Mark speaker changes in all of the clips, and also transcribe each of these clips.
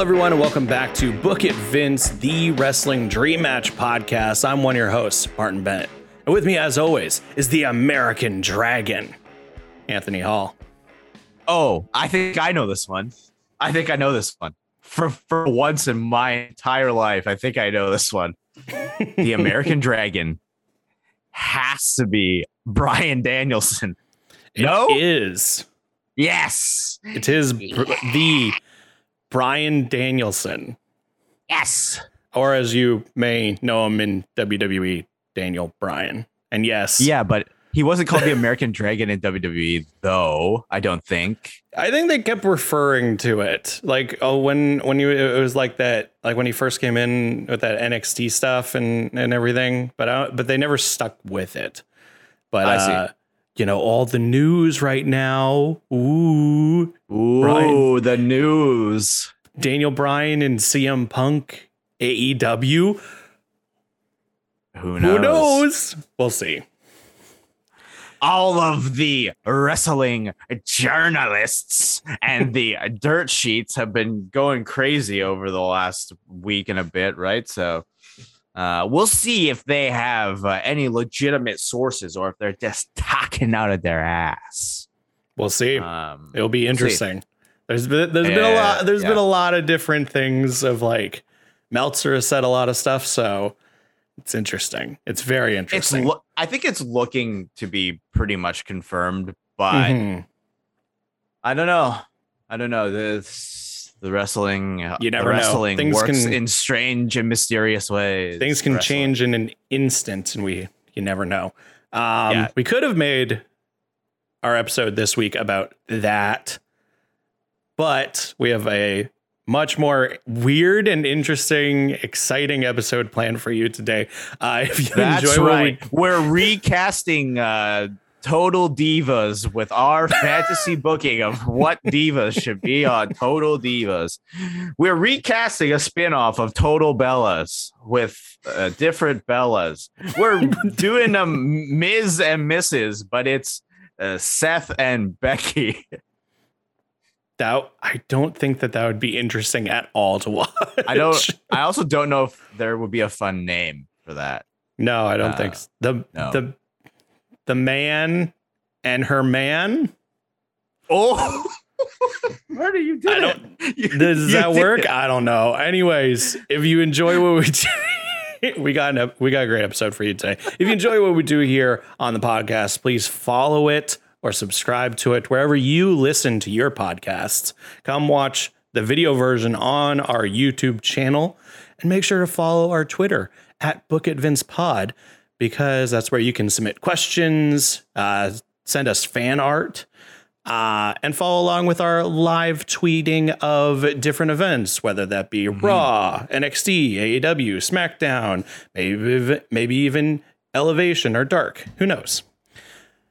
Speaker 1: Hello, everyone, and welcome back to Book It Vince, the Wrestling Dream Match podcast. I'm one of your hosts, Martin Bennett. And with me, as always, is the American Dragon, Anthony Hall.
Speaker 2: Oh, I think I know this one. I think I know this one. For for once in my entire life, I think I know this one. the American Dragon has to be Bryan Danielson.
Speaker 1: It
Speaker 2: No?
Speaker 1: is.
Speaker 2: Yes.
Speaker 1: It is br- the Bryan Danielson,
Speaker 2: Yes.
Speaker 1: or as you may know him in WWE, Daniel Bryan. And yes,
Speaker 2: Yeah, but he wasn't called the American Dragon in WWE, though. I don't think.
Speaker 1: I think they kept referring to it like oh when when you it was like that like when he first came in with that NXT stuff and and everything but I, but they never stuck with it. But
Speaker 2: I see.
Speaker 1: Uh, you know all the news right now. Ooh,
Speaker 2: Ooh,
Speaker 1: Brian.
Speaker 2: the news.
Speaker 1: Daniel Bryan and CM Punk AEW.
Speaker 2: Who knows?
Speaker 1: Who knows? We'll see.
Speaker 2: all of the wrestling journalists and the dirt sheets have been going crazy over the last week and a bit, right? So uh, we'll see if they have uh, any legitimate sources or if they're just talking out of their ass.
Speaker 1: We'll see.
Speaker 2: Um,
Speaker 1: It'll be
Speaker 2: see.
Speaker 1: interesting. There's been there's been a lot there's been a lot of different things of like Meltzer has said a lot of stuff, so it's interesting. It's very
Speaker 2: it's
Speaker 1: interesting.
Speaker 2: lo- I think it's looking to be pretty much confirmed, but
Speaker 1: Mhm.
Speaker 2: I don't know. I don't know. This the wrestling.
Speaker 1: You never know.
Speaker 2: wrestling
Speaker 1: Things
Speaker 2: works
Speaker 1: can-
Speaker 2: in strange and mysterious ways.
Speaker 1: Things can
Speaker 2: Wrestling.
Speaker 1: change in an instant, and we you never know. Um,
Speaker 2: Yeah.
Speaker 1: We could have made our episode this week about that, but we have a much more weird and interesting, exciting episode planned for you today. Uh, if you
Speaker 2: That's
Speaker 1: enjoy
Speaker 2: right.
Speaker 1: we
Speaker 2: We're recasting uh, Total Divas with our fantasy booking of what divas should be on Total Divas. We're recasting a spin-off of Total Bellas with uh, different Bellas. We're doing a Ms. and Mrs., but it's uh, Seth and Becky.
Speaker 1: that I don't think that that would be interesting at all to watch.
Speaker 2: I don't. I also don't know if there would be a fun name for that.
Speaker 1: No, I don't
Speaker 2: Uh,
Speaker 1: think so. the
Speaker 2: no.
Speaker 1: the the man and her man.
Speaker 2: Oh, where do you do
Speaker 1: I
Speaker 2: it?
Speaker 1: don't-
Speaker 2: You-
Speaker 1: Does
Speaker 2: you
Speaker 1: that
Speaker 2: did
Speaker 1: work?
Speaker 2: it.
Speaker 1: I don't know. Anyways, if you enjoy what we do, we got an, we got a great episode for you today. If you enjoy what we do here on the podcast, please follow it or subscribe to it wherever you listen to your podcasts. Come watch the video version on our YouTube channel and make sure to follow our Twitter at Book It Vince Pod because that's where you can submit questions, uh, send us fan art, uh, and follow along with our live tweeting of different events, whether that be Raw, NXT, AEW, SmackDown, maybe maybe even Elevation or Dark. Who knows?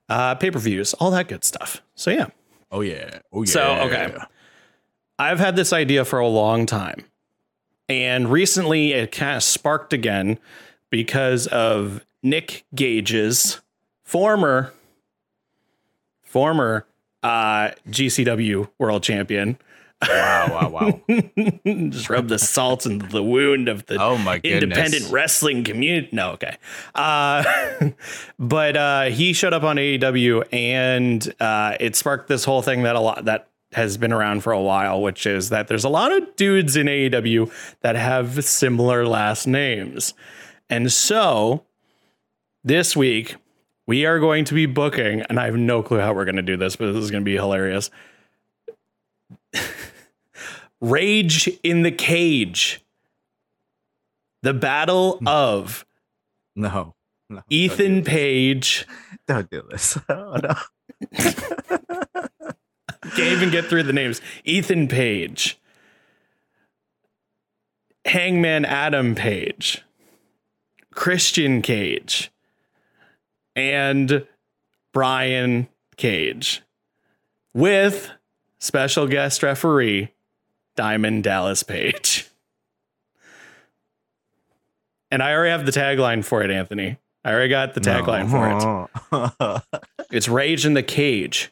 Speaker 1: Uh, Pay per views, all that good stuff. So yeah.
Speaker 2: Oh yeah. Oh yeah.
Speaker 1: So, okay. I've had this idea for a long time. And recently it kind of sparked again because of Nick Gage's former former uh GCW world champion.
Speaker 2: Wow. Wow. Wow.
Speaker 1: Just rub the salt into the wound of the
Speaker 2: Oh my goodness.
Speaker 1: independent wrestling community. No, okay. Uh, but uh, he showed up on AEW, and uh, it sparked this whole thing that a lot that has been around for a while, which is that there's a lot of dudes in AEW that have similar last names, and so this week we are going to be booking, and I have no clue how we're going to do this, but this is going to be hilarious. Rage in the Cage. The Battle hmm. of
Speaker 2: No. No.
Speaker 1: Ethan Page.
Speaker 2: Don't do this. Oh, no.
Speaker 1: Can't even get through the names. Ethan Page. Hangman Adam Page. Christian Cage. And Brian Cage. With special guest referee Diamond Dallas Page. And I already have the tagline for it, Anthony. I already got the tagline for it.
Speaker 2: it.
Speaker 1: It's Rage in the Cage,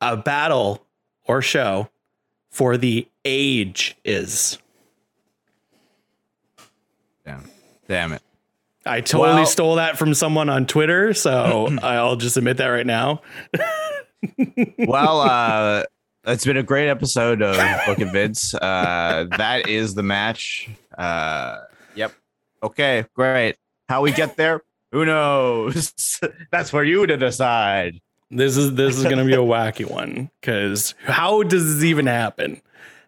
Speaker 1: a battle or show for the age is.
Speaker 2: Damn, damn it.
Speaker 1: I totally
Speaker 2: Well-
Speaker 1: stole that from someone on Twitter, so I'll just admit that right now.
Speaker 2: Well, uh, it's been a great episode of Book It Vince. Uh, that is the match. Uh, yep. Okay, great. How we get there? Who knows? That's for you to decide.
Speaker 1: This is this is gonna be a wacky one because how does this even happen?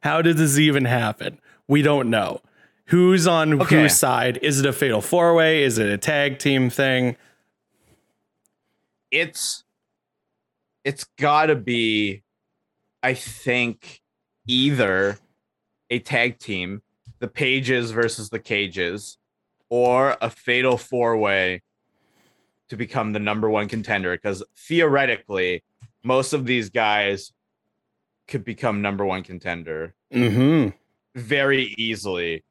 Speaker 1: How did this even happen? We don't know. Who's on
Speaker 2: Okay.
Speaker 1: whose side? Is it a fatal four way? Is it a tag team thing?
Speaker 2: It's it's gotta be, I think, either a tag team, the Pages versus the Cages, or a fatal four way to become the number one contender. Because theoretically, most of these guys could become number one contender
Speaker 1: Mm-hmm.
Speaker 2: very easily.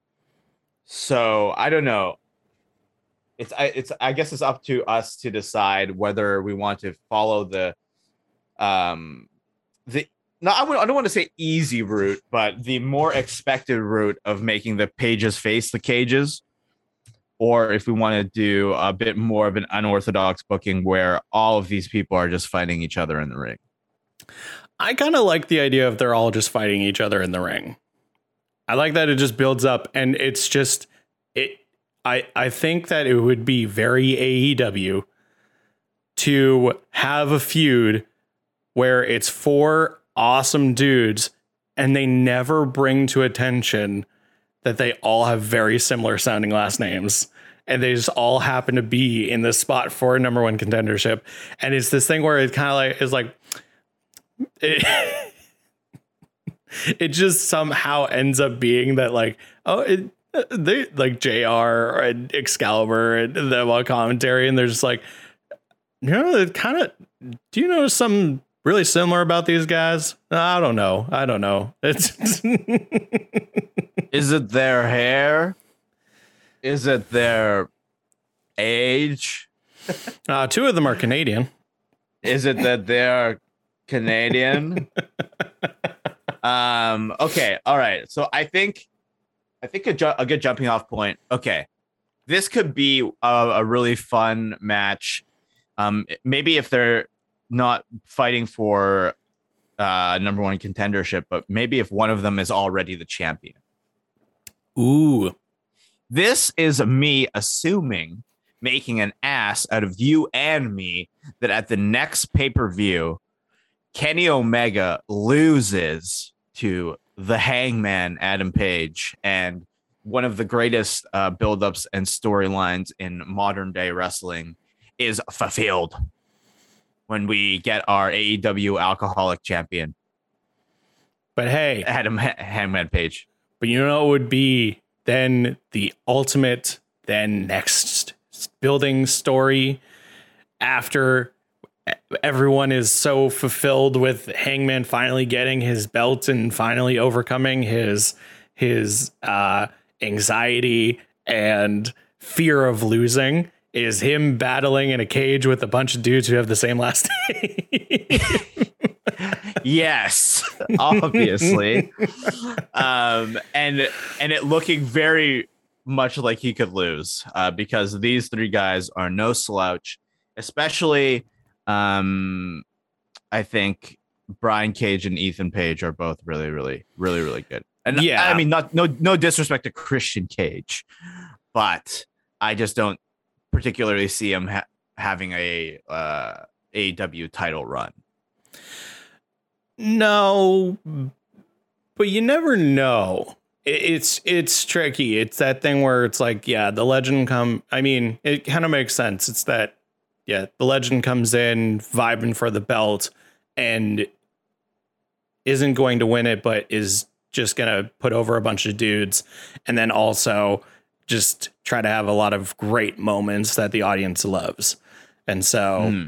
Speaker 2: So I don't know. It's I it's I guess it's up to us to decide whether we want to follow the um the no I, I don't want to say easy route, but the more expected route of making the pages face the cages, or if we want to do a bit more of an unorthodox booking where all of these people are just fighting each other in the ring.
Speaker 1: I kind of like the idea of they're all just fighting each other in the ring. I like that it just builds up and it's just it I I think that it would be very AEW to have a feud where it's four awesome dudes and they never bring to attention that they all have very similar sounding last names and they just all happen to be in this spot for number one contendership. And it's this thing where it kind of like is like it, it just somehow ends up being that like oh it, they like JR and Excalibur and them on commentary and they're just like you know it kind of do you know something really similar about these guys I don't know I don't know it's
Speaker 2: Is it their hair? Is it their age?
Speaker 1: uh, two of them are Canadian
Speaker 2: Is it that they're Canadian? Um. Okay. All right. So I think, I think a, ju- a good jumping off point. Okay, this could be a, a really fun match. Um. Maybe if they're not fighting for uh number one contendership, but maybe if one of them is already the champion.
Speaker 1: ooh
Speaker 2: This is me assuming making an ass out of you and me that at the next pay per view, Kenny Omega loses to the hangman Adam Page and one of the greatest uh, buildups and storylines in modern day wrestling is fulfilled when we get our AEW alcoholic champion,
Speaker 1: but hey
Speaker 2: Adam Ha- Hangman Page.
Speaker 1: But you know what would be then the ultimate, then next building story after everyone is so fulfilled with Hangman finally getting his belt and finally overcoming his his uh, anxiety and fear of losing is him battling in a cage with a bunch of dudes who have the same last name.
Speaker 2: yes obviously um and and it looking very much like he could lose uh because these three guys are no slouch especially um i think brian cage and ethan page are both really really really really good and
Speaker 1: Yeah.
Speaker 2: i mean not no no disrespect to christian cage but i just don't particularly see him ha- having a uh AEW title run
Speaker 1: No, but you never know. It's it's tricky. It's that thing where it's like, yeah, the legend come. I mean, it kind of makes sense. It's that, yeah, the legend comes in vibing for the belt and isn't going to win it, but is just gonna put over a bunch of dudes, and then also just try to have a lot of great moments that the audience loves. And so
Speaker 2: Hmm.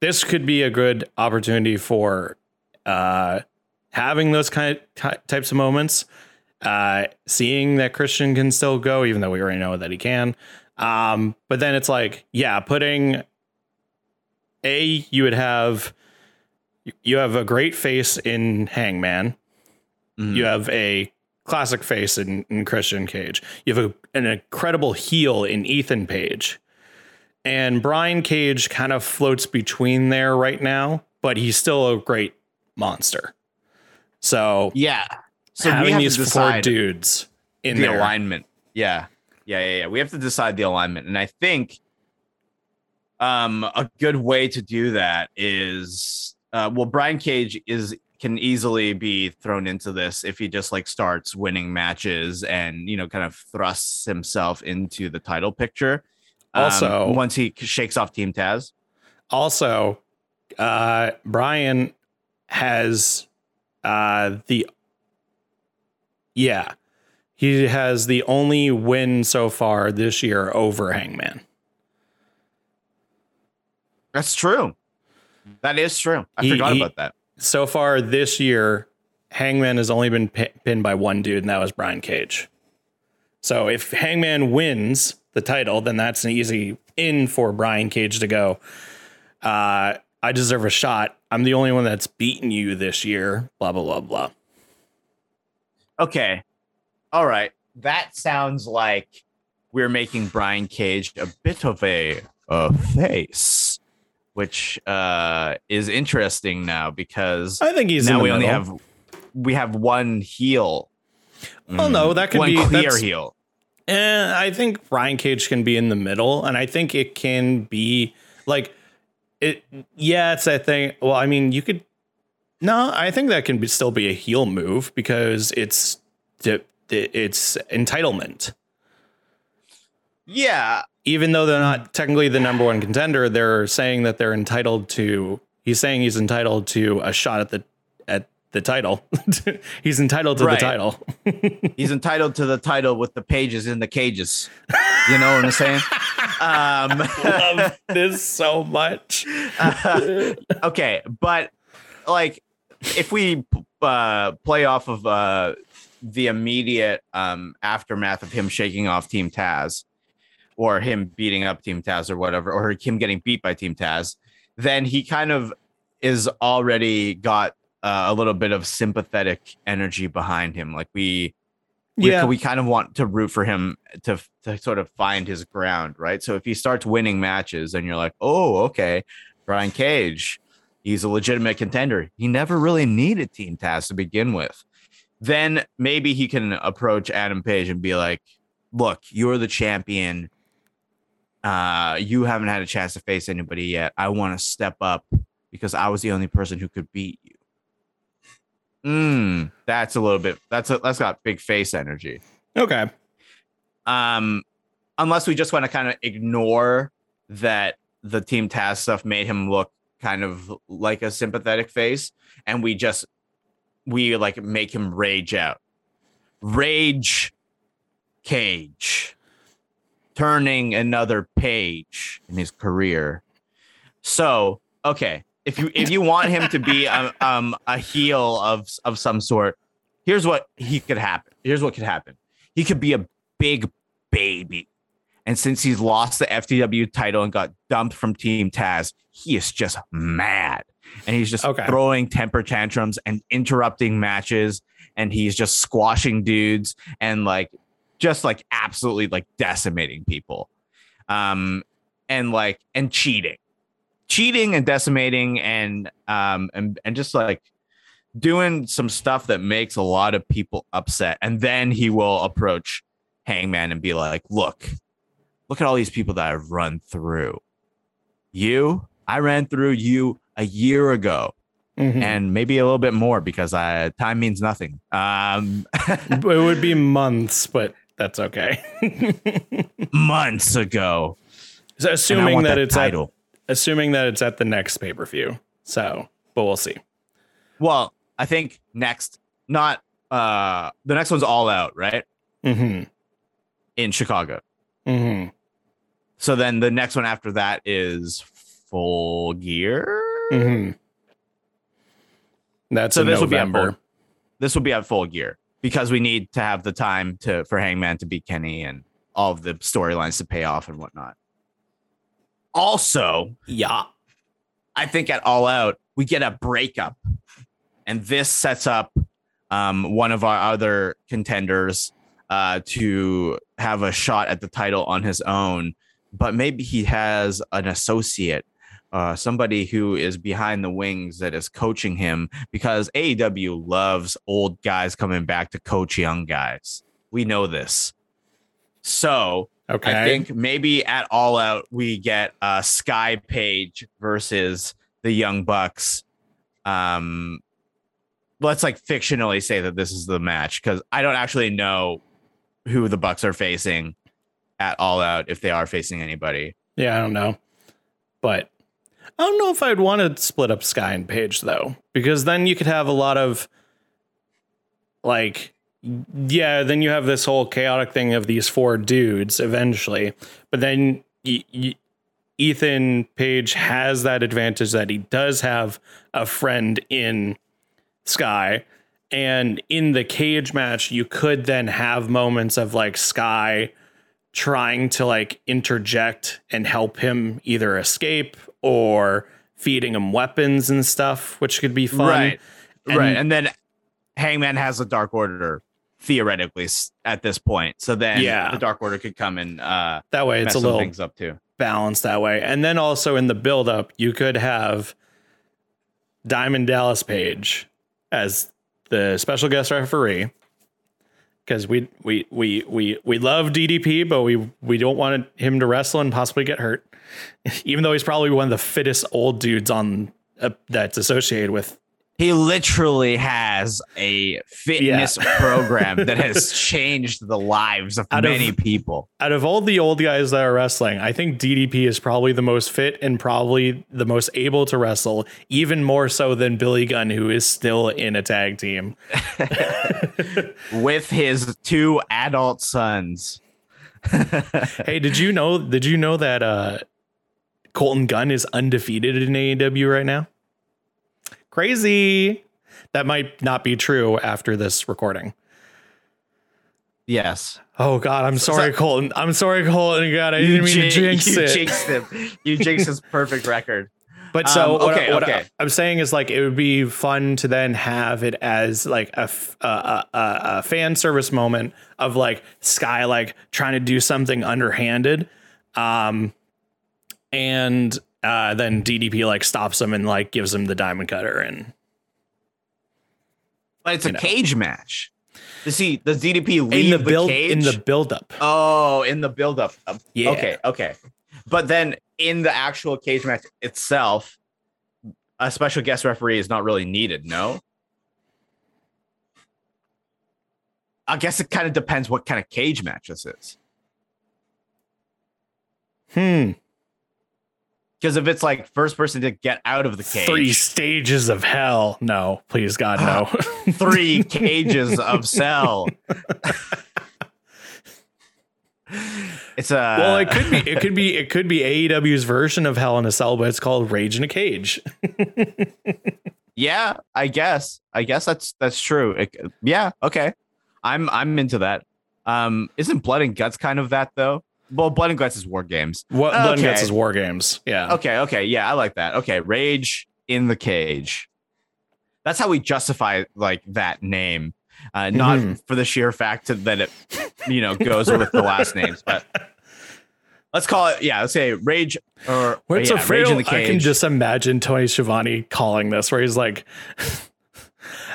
Speaker 1: this could be a good opportunity for uh, having those kind of ty- types of moments. Uh, seeing that Christian can still go, even though we already know that he can. Um, but then it's like, yeah, putting a you would have you have a great face in Hangman.
Speaker 2: Mhm.
Speaker 1: You have a classic face in, in Christian Cage. You have a, an incredible heel in Ethan Page. And Brian Cage kind of floats between there right now, but he's still a great monster. So,
Speaker 2: yeah. So we
Speaker 1: having these four dudes in
Speaker 2: the
Speaker 1: there.
Speaker 2: alignment. Yeah. Yeah, yeah, yeah. We have to decide the alignment. And I think um a good way to do that is uh well Brian Cage is can easily be thrown into this if he just like starts winning matches and you know kind of thrusts himself into the title picture. Um,
Speaker 1: Also-
Speaker 2: once he shakes off Team Taz.
Speaker 1: Also, uh, Brian has uh, the yeah, he has the only win so far this year over Hangman.
Speaker 2: That's true. That is true. I
Speaker 1: He-
Speaker 2: forgot
Speaker 1: he-
Speaker 2: about that.
Speaker 1: So far this year, Hangman has only been pi- pinned by one dude, and that was Brian Cage. So if Hangman wins the title, then that's an easy in for Brian Cage to go. Uh, I deserve a shot. I'm the only one that's beaten you this year. Blah blah blah blah.
Speaker 2: Okay. All right. That sounds like we're making Brian Cage a bit of a, a face, which uh, is interesting now because
Speaker 1: I think he's
Speaker 2: now we only have we have one heel.
Speaker 1: Oh, no, that could
Speaker 2: one
Speaker 1: be-
Speaker 2: clear heel.
Speaker 1: Eh, I think Brian Cage can be in the middle, and I think it can be like it. Yeah, it's that thing. Well, I mean, you could. No, I think that can be, still be a heel move because it's it's entitlement.
Speaker 2: Yeah.
Speaker 1: Even though they're not technically the number one contender, they're saying that they're entitled to. He's saying he's entitled to a shot at the at the title. he's entitled to
Speaker 2: Right.
Speaker 1: the title.
Speaker 2: He's entitled to the title with the pages in the cages. You know what I'm saying? Um,
Speaker 1: Love this so much.
Speaker 2: okay, but like if we uh, play off of uh, the immediate um, aftermath of him shaking off Team Taz, or him beating up Team Taz, or whatever, or him getting beat by Team Taz, then he kind of is already got uh, a little bit of sympathetic energy behind him. Like we we,
Speaker 1: Yeah.
Speaker 2: we kind of want to root for him to to sort of find his ground, right? So if he starts winning matches, and you're like, oh, okay, Brian Cage, he's a legitimate contender. He never really needed Team Taz to begin with. Then maybe he can approach Adam Page and be like, look, you're the champion. Uh, you haven't had a chance to face anybody yet. I want to step up because I was the only person who could beat you. Mm, that's a little bit. That's a, that's got big face energy.
Speaker 1: Okay.
Speaker 2: Um, unless we just want to kind of ignore that the Team Taz stuff made him look kind of like a sympathetic face, and we just we like make him rage out, rage, cage, turning another page in his career. So okay, if you if you want him to be a, um a heel of of some sort, here's what he could happen. Here's what could happen. He could be a big baby. And since he's lost the FTW title and got dumped from Team Taz, he is just mad. And he's just
Speaker 1: Okay.
Speaker 2: throwing temper tantrums and interrupting matches. And he's just squashing dudes and like just like absolutely like decimating people. Um and like and cheating. Cheating and decimating and um and, and just like doing some stuff that makes a lot of people upset. And then he will approach Hangman and be like, look, look at all these people that I've run through. You, I ran through you a year ago
Speaker 1: Mhm.
Speaker 2: and maybe a little bit more because I, time means nothing. Um,
Speaker 1: it would be months, but that's okay.
Speaker 2: months ago.
Speaker 1: so assuming that
Speaker 2: that
Speaker 1: it's at,
Speaker 2: title.
Speaker 1: assuming that it's at the next pay per view. So, but we'll see.
Speaker 2: Well, I think next, not uh, the next one's all out, right?
Speaker 1: Mm-hmm.
Speaker 2: In Chicago.
Speaker 1: Mm-hmm.
Speaker 2: So then the next one after that is full gear.
Speaker 1: Mm-hmm. That's
Speaker 2: So
Speaker 1: in
Speaker 2: this would be at
Speaker 1: November.
Speaker 2: full, this will be at full gear because we need to have the time to for Hangman to beat Kenny and all of the storylines to pay off and whatnot. Also,
Speaker 1: Yeah.
Speaker 2: I think at All Out we get a breakup, and this sets up um, one of our other contenders uh, to have a shot at the title on his own, but maybe he has an associate, uh, somebody who is behind the wings that is coaching him because AEW loves old guys coming back to coach young guys. We know this. So
Speaker 1: Okay.
Speaker 2: I think maybe at All Out we get uh, Sky Page versus the Young Bucks. Um, let's like fictionally say that this is the match because I don't actually know who the Bucks are facing at All Out if they are facing anybody.
Speaker 1: Yeah, I don't know. But I don't know if I'd want to split up Sky and Page though, because then you could have a lot of like yeah, then you have this whole chaotic thing of these four dudes eventually. But then y- y- Ethan Page has that advantage that he does have a friend in Sky. And in the cage match, you could then have moments of like Sky trying to like interject and help him either escape or feeding him weapons and stuff, which could be fun.
Speaker 2: Right.
Speaker 1: And-
Speaker 2: right. And then Hangman has a Dark Order theoretically at this point. So then
Speaker 1: Yeah.
Speaker 2: the Dark Order could come and uh,
Speaker 1: That way, it's a little
Speaker 2: things up too.
Speaker 1: balanced that way. And then also in the build up, you could have Diamond Dallas Page as the special guest referee. Because we, we we we we love DDP, but we we don't want him to wrestle and possibly get hurt. Even though he's probably one of the fittest old dudes on uh, that's associated with
Speaker 2: He literally has a fitness program that has changed the lives of
Speaker 1: Out of-
Speaker 2: many people.
Speaker 1: out of all the old guys that are wrestling, I think DDP is probably the most fit and probably the most able to wrestle, even more so than Billy Gunn, who is still in a tag team.
Speaker 2: with his two adult sons.
Speaker 1: hey, did you know? Did you know that uh, Colten Gunn is undefeated in AEW right now? Crazy. That might not be true after this recording.
Speaker 2: Yes.
Speaker 1: Oh God, I'm sorry,
Speaker 2: so-
Speaker 1: Colten. I'm sorry, Colten. God, I didn't mean to jinx
Speaker 2: you
Speaker 1: it.
Speaker 2: jinxed him. You jinxed his perfect record.
Speaker 1: But so
Speaker 2: Um, okay,
Speaker 1: what
Speaker 2: okay.
Speaker 1: I, am saying is like it would be fun to then have it as like a a a fan service moment of like Sky like trying to do something underhanded, um, and uh, then DDP like stops him and like gives him the diamond cutter and
Speaker 2: But it's a
Speaker 1: know.
Speaker 2: cage match. Does he does DDP
Speaker 1: in
Speaker 2: leave
Speaker 1: the
Speaker 2: the,
Speaker 1: build
Speaker 2: cage?
Speaker 1: in the build up.
Speaker 2: oh, in the build up.
Speaker 1: Yeah.
Speaker 2: Okay, okay. But then in the actual cage match itself, a special guest referee is not really needed, no? I guess it kind of depends what kind of cage match this is.
Speaker 1: Hmm.
Speaker 2: Because if it's like first person to get out of the cage,
Speaker 1: Three stages of hell. No, please God, no.
Speaker 2: three cages of cell. it's a
Speaker 1: well, it could be. It could be. It could be AEW's version of Hell in a Cell, but it's called Rage in a Cage.
Speaker 2: yeah, I guess. I guess that's that's true. It- yeah, okay. I'm I'm into that. Um, isn't Blood and Guts kind of that though? Well, Blood and Guts is War Games.
Speaker 1: What Blood and Guts is War Games. Yeah.
Speaker 2: Okay, okay, yeah, I like that. Okay, Rage in the Cage. That's how we justify like that name, uh, not
Speaker 1: Mhm.
Speaker 2: for the sheer fact that it, you know, goes with the last names, but let's call it. Yeah, let's say Rage or
Speaker 1: it's
Speaker 2: yeah,
Speaker 1: a
Speaker 2: Rage in the Cage.
Speaker 1: I can just imagine Tony Schiavone calling this, where he's like,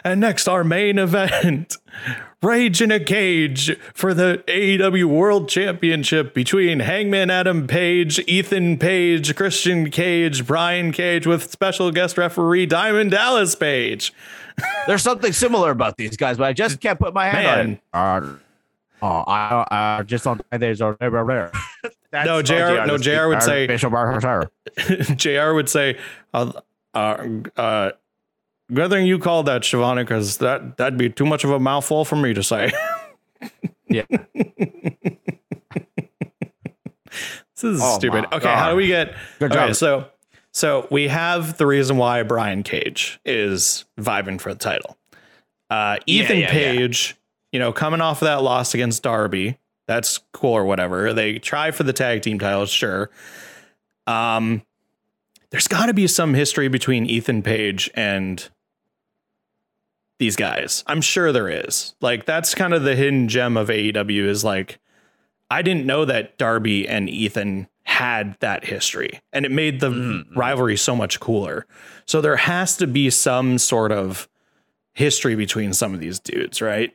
Speaker 1: "And next, our main event, Rage in a Cage for the AEW World Championship between Hangman Adam Page, Ethan Page, Christian Cage, Brian Cage, with special guest referee Diamond Dallas Page."
Speaker 2: There's something similar about these guys, but I just can't put my hand on it. Uh, oh, I uh, just don't think there's a rare.
Speaker 1: No, JR no, JR would say- JR would say, uh, uh, uh, "Good thing you called that, Schiavone, because that that'd be too much of a mouthful for me to say."
Speaker 2: Yeah.
Speaker 1: This is
Speaker 2: Oh
Speaker 1: stupid.
Speaker 2: my
Speaker 1: Okay, how do we get?
Speaker 2: Good
Speaker 1: okay,
Speaker 2: job.
Speaker 1: so so we have the reason why Brian Cage is vibing for the title. Uh, Ethan
Speaker 2: yeah, yeah.
Speaker 1: Page, you know, coming off of that loss against Darby, that's cool or whatever. They try for the tag team titles, sure. Um, there's got to be some history between Ethan Page and these guys. I'm sure there is. Like that's kind of the hidden gem of AEW is like I didn't know that Darby and Ethan had that history and it made the
Speaker 2: Mhm.
Speaker 1: rivalry so much cooler. So there has to be some sort of history between some of these dudes, right?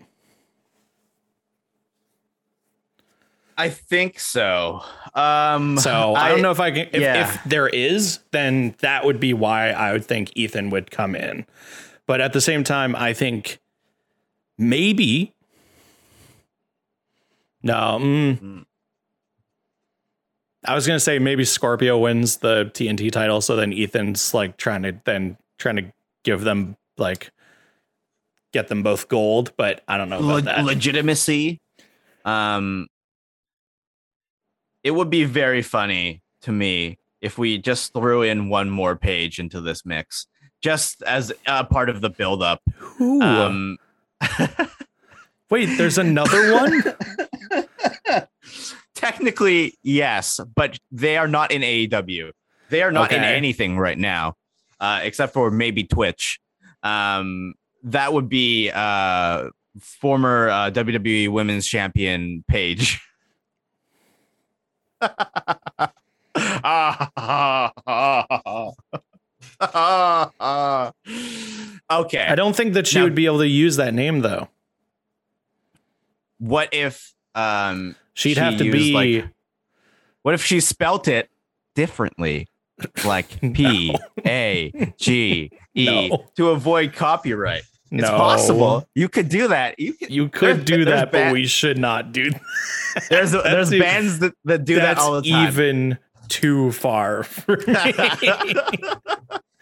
Speaker 2: I think so. Um,
Speaker 1: So I, don't know if I can. If,
Speaker 2: yeah.
Speaker 1: if there is, then that would be why I would think Ethan would come in. But at the same time, I think maybe. No, mm,
Speaker 2: Mm.
Speaker 1: I was gonna say maybe Scorpio wins the TNT title, so then Ethan's like trying to then trying to give them like get them both gold, but I don't know about
Speaker 2: le-
Speaker 1: that.
Speaker 2: legitimacy. Um, it would be very funny to me if we just threw in one more page into this mix, just as a part of the buildup. Um,
Speaker 1: Wait, there's another one.
Speaker 2: technically, yes, but they are not in AEW. They are not in anything right now, uh, except for maybe Twitch. Um, that would be uh, former uh, WWE Women's Champion Paige. okay.
Speaker 1: I don't think that she
Speaker 2: Now-
Speaker 1: would be able to use that name though.
Speaker 2: What if um
Speaker 1: She'd
Speaker 2: She
Speaker 1: have to be
Speaker 2: like, what if she spelt it differently? Like P A G E to avoid copyright. It's
Speaker 1: no.
Speaker 2: possible. You could do that. You could
Speaker 1: You could do that, but we should not do. That.
Speaker 2: there's there's
Speaker 1: That's e-
Speaker 2: bands that, that do that all the time.
Speaker 1: even too far.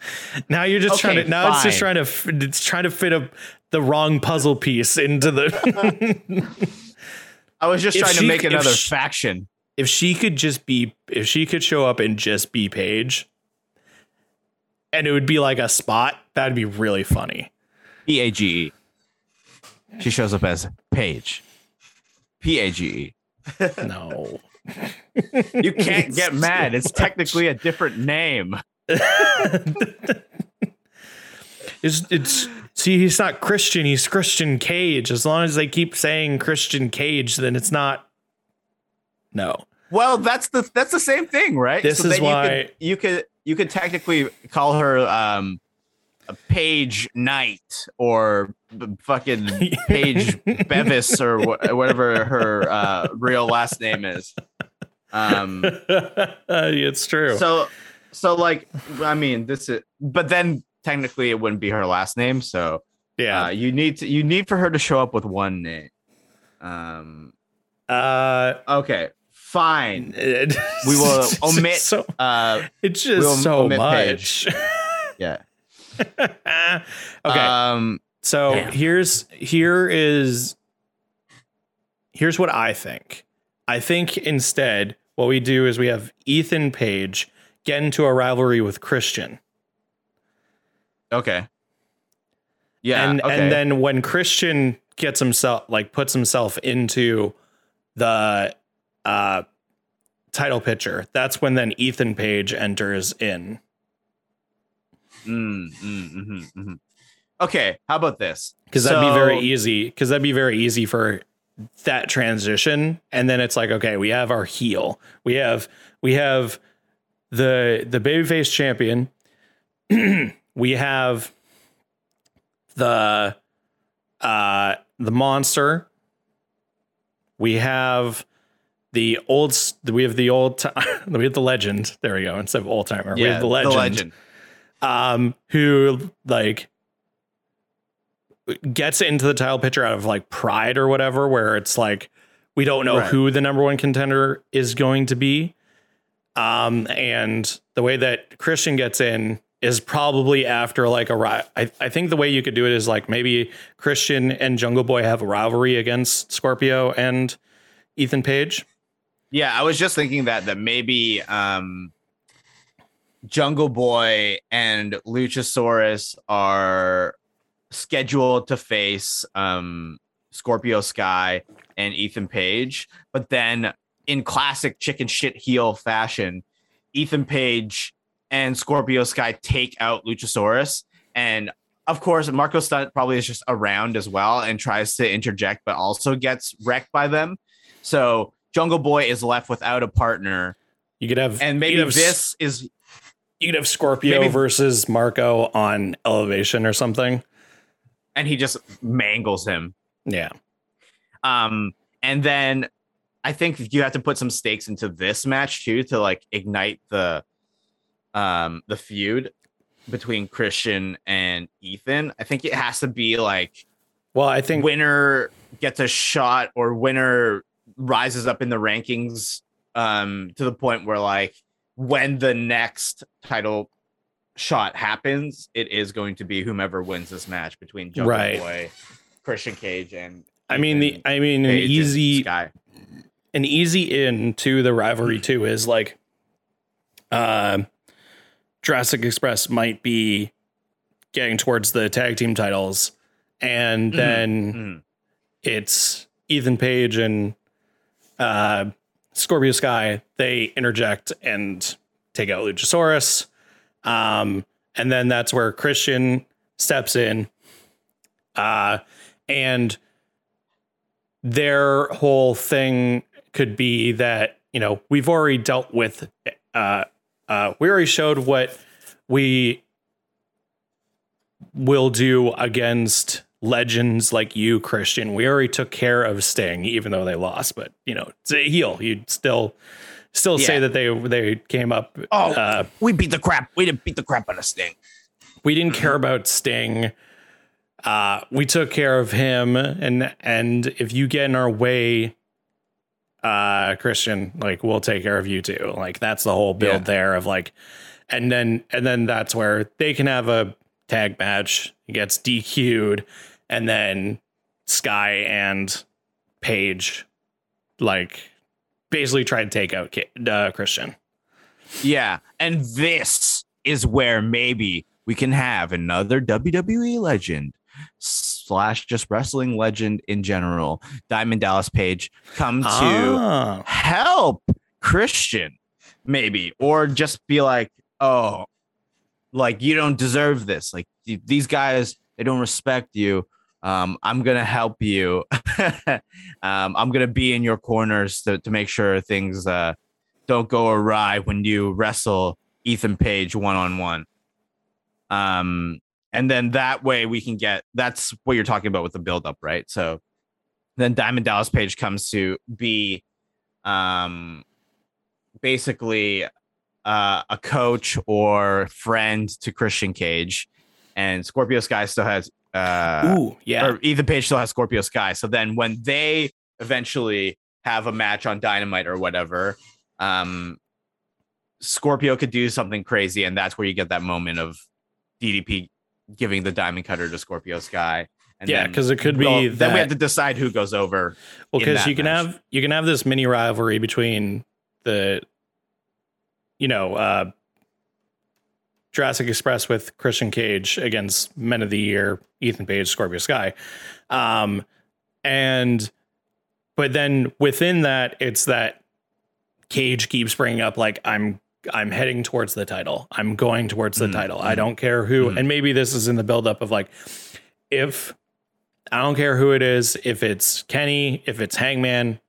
Speaker 1: now you're just trying to. Now it's just trying to. It's trying to fit a the wrong puzzle piece into the.
Speaker 2: I was just
Speaker 1: If
Speaker 2: trying
Speaker 1: she-
Speaker 2: to make
Speaker 1: if
Speaker 2: another
Speaker 1: she-
Speaker 2: faction.
Speaker 1: if she could just be, if she could show up and just be Paige, and it would be like a spot, that'd be really funny.
Speaker 2: P A G E. She shows up as Paige. P A G E.
Speaker 1: No.
Speaker 2: You can't get mad. It's technically a different name.
Speaker 1: It's it's see he's not Christian, he's Christian Cage. As long as they keep saying Christian Cage, then it's not no.
Speaker 2: Well, that's the that's the same thing, right?
Speaker 1: This is why-
Speaker 2: you could, you could you could technically call her um a Page Knight or fucking Page Bevis or wha- whatever her uh, real last name is. Um,
Speaker 1: it's true.
Speaker 2: so so like I mean this is but then technically it wouldn't be her last name, so
Speaker 1: yeah.
Speaker 2: uh, you need to you need for her to show up with one name. Um,
Speaker 1: Uh,
Speaker 2: okay, fine.
Speaker 1: it-
Speaker 2: We will omit-
Speaker 1: So,
Speaker 2: Uh,
Speaker 1: it's just
Speaker 2: we'll
Speaker 1: so much.
Speaker 2: yeah.
Speaker 1: okay.
Speaker 2: Um,
Speaker 1: So
Speaker 2: Damn.
Speaker 1: here's here is here's what I think. I think instead what we do is we have Ethan Page get into a rivalry with Christian.
Speaker 2: okay. Yeah.
Speaker 1: and
Speaker 2: okay.
Speaker 1: and then when Christian gets himself like puts himself into the uh title picture, that's when then Ethan Page enters in.
Speaker 2: Mm, mm, mhm, mhm. Okay. How about this?
Speaker 1: Because that'd be very easy. Because that'd be very easy for that transition. And then it's like, okay, we have our heel. We have we have the the babyface champion. we have the uh the monster. We have the old we have the old ti- we have the legend. There we go. Instead of old timer. we
Speaker 2: Yeah,
Speaker 1: have the legend um who like gets into the title picture out of like pride or whatever where it's like we don't know
Speaker 2: Right.
Speaker 1: who the number one contender is going to be um and the way that christian gets in is probably after like a ri- I, I think the way you could do it is like maybe christian and jungle boy have a rivalry against scorpio and ethan page.
Speaker 2: Yeah, I was just thinking that that maybe um Jungle Boy and Luchasaurus are scheduled to face um Scorpio Sky and Ethan Page, but then in classic chicken shit heel fashion, Ethan Page and Scorpio Sky take out Luchasaurus and of course, Marco Stunt probably is just around as well and tries to interject, but also gets wrecked by them. So Jungle Boy is left without a partner,
Speaker 1: You could have
Speaker 2: and maybe
Speaker 1: have,
Speaker 2: this is
Speaker 1: you could have Scorpio
Speaker 2: maybe-
Speaker 1: versus Marco on Elevation or something.
Speaker 2: and he just mangles him.
Speaker 1: Yeah.
Speaker 2: Um, and then I think you have to put some stakes into this match too to like ignite the um the feud between Christian and Ethan. I think it has to be like
Speaker 1: Well, I think
Speaker 2: winner gets a shot or winner rises up in the rankings um to the point where like when the next title shot happens it is going to be whomever wins this match between Jungle
Speaker 1: Right.
Speaker 2: Boy, Christian Cage and
Speaker 1: I mean the I mean an easy. An easy in to the rivalry too is like uh Jurassic Express might be getting towards the tag team titles and
Speaker 2: Mhm.
Speaker 1: then
Speaker 2: Mhm.
Speaker 1: it's Ethan Page and uh Scorpio Sky they interject and take out Luchasaurus um and then that's where Christian steps in uh and their whole thing could be that you know we've already dealt with uh uh we already showed what we will do against legends like you christian we already took care of sting even though they lost but you know it's a heel you'd still still say that they they came up
Speaker 2: Oh.
Speaker 1: uh
Speaker 2: We beat the crap. We didn't beat the crap out of Sting.
Speaker 1: we didn't care about Sting. Uh, we took care of him, and and if you get in our way, uh, Christian, like we'll take care of you too. Like that's the whole build
Speaker 2: Yeah.
Speaker 1: there of like, and then and then that's where they can have a tag match. It gets DQ'd, and then Sky and Page, like, basically try to take out uh, Christian.
Speaker 2: Yeah, and this is where maybe we can have another WWE legend slash just wrestling legend in general, Diamond Dallas Page, come to
Speaker 1: Ah.
Speaker 2: help Christian, maybe, or just be like, oh, like you don't deserve this. Like these guys, they don't respect you. Um, I'm gonna help you. um, I'm gonna be in your corners to, to make sure things uh, don't go awry when you wrestle Ethan Page one on one. Um, and then that way we can get that's what you're talking about with the buildup, right? So then Diamond Dallas Page comes to be um basically uh, a coach or friend to Christian Cage, and Scorpio Sky still has uh
Speaker 1: Ooh, yeah.
Speaker 2: or Ethan Page still has Scorpio Sky. So then when they eventually have a match on Dynamite or whatever, um Scorpio could do something crazy, and that's where you get that moment of DDP giving the diamond cutter to Scorpio Sky. And
Speaker 1: Yeah, because it could be
Speaker 2: we'll- then we have to decide who goes over.
Speaker 1: Well, because you can
Speaker 2: match.
Speaker 1: have you can have this mini rivalry between the, you know, uh, Jurassic Express with Christian Cage against Men of the Year, Ethan Page, Scorpio Sky, um, and but then within that, it's that Cage keeps bringing up like I'm I'm heading towards the title. I'm going towards the
Speaker 2: Mm,
Speaker 1: title. I
Speaker 2: mm,
Speaker 1: don't care who.
Speaker 2: mm.
Speaker 1: And maybe this is in the buildup of like if I don't care who it is, if it's Kenny, if it's Hangman,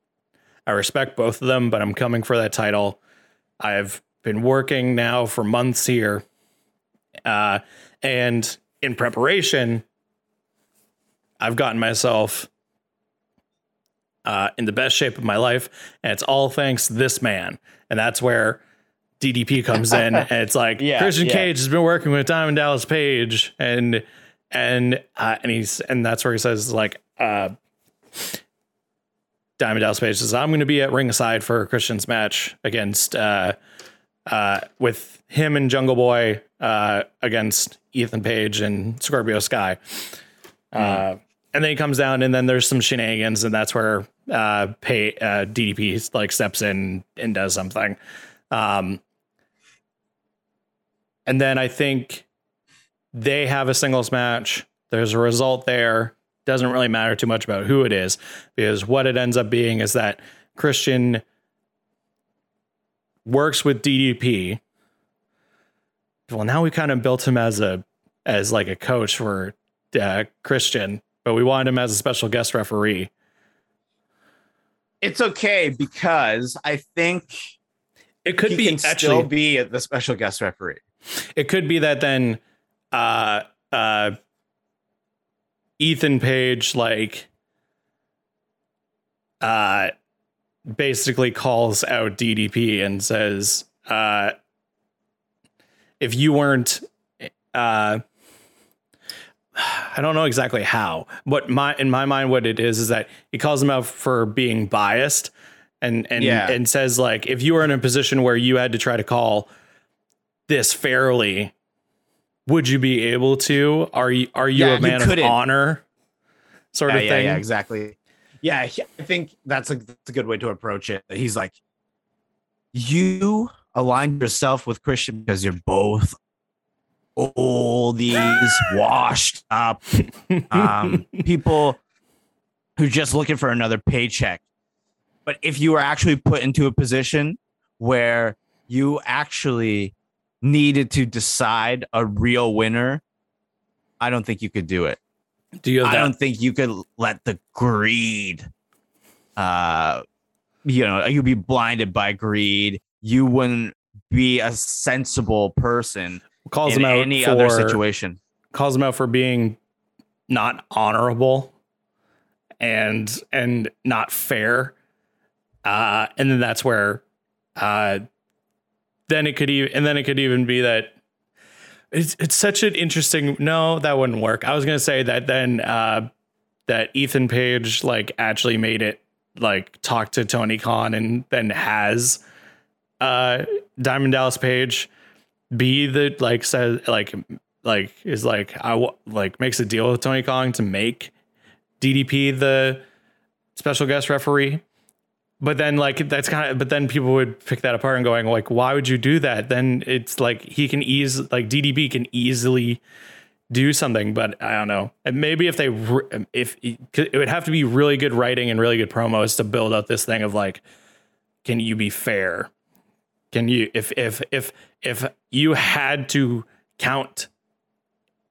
Speaker 1: I respect both of them, but I'm coming for that title. I've been working now for months here. Uh, and in preparation, I've gotten myself uh, in the best shape of my life. And it's all thanks to this man. And that's where DDP comes in. and it's like
Speaker 2: Yeah,
Speaker 1: Christian
Speaker 2: yeah.
Speaker 1: Cage has been working with Diamond Dallas Page. And and uh, and he's and that's where he says like uh Diamond Dallas Page says I'm going to be at ringside for Christian's match against uh uh with him and Jungle Boy uh against Ethan Page and Scorpio Sky. Uh and then he comes down and then there's some shenanigans and that's where uh pay uh DDP like steps in and does something. Um and then I think they have a singles match. There's a result there. Doesn't really matter too much about who it is because what it ends up being is that Christian works with DDP. Well, now we kind of built him as a as like a coach for uh, Christian, but we wanted him as a special guest referee.
Speaker 2: It's okay because I think
Speaker 1: It could
Speaker 2: he
Speaker 1: be
Speaker 2: can
Speaker 1: actually
Speaker 2: still be the special guest referee.
Speaker 1: It could be that then uh uh Ethan Page like uh basically calls out DDP and says uh if you weren't uh I don't know exactly how, but my in my mind what it is is that he calls him out for being biased and and
Speaker 2: Yeah.
Speaker 1: and says like if you were in a position where you had to try to call this fairly, would you be able to? Are you are you
Speaker 2: Yeah,
Speaker 1: a
Speaker 2: you
Speaker 1: man of
Speaker 2: couldn't.
Speaker 1: honor? Sort
Speaker 2: yeah,
Speaker 1: of thing.
Speaker 2: yeah, exactly. Yeah, I think that's a that's a good way to approach it. He's like, you align yourself with Christian because you're both oldies, washed up, um, people who just looking for another paycheck. But if you were actually put into a position where you actually needed to decide a real winner, I don't think you could do it.
Speaker 1: Do you
Speaker 2: I
Speaker 1: that?
Speaker 2: don't think you could let the greed, uh, you know, you'd be blinded by greed. You wouldn't be a sensible person
Speaker 1: calls
Speaker 2: in
Speaker 1: him out for
Speaker 2: any
Speaker 1: for
Speaker 2: other situation.
Speaker 1: calls him out for being not honorable and and not fair. Uh, and then that's where uh, then it could even and then it could even be that it's it's such an interesting no that wouldn't work. I was gonna say that then uh, that Ethan Page like actually made it like talk to Tony Khan and then has uh Diamond Dallas Page be the like says like like is like I wa- like makes a deal with Tony Khan to make DDP the special guest referee. But then like that's kind of but then people would pick that apart and going like why would you do that? Then it's like he can ease like DDP can easily do something but I don't know. And maybe if they if it would have to be really good writing and really good promos to build up this thing of like can you be fair? Can you if if if if you had to count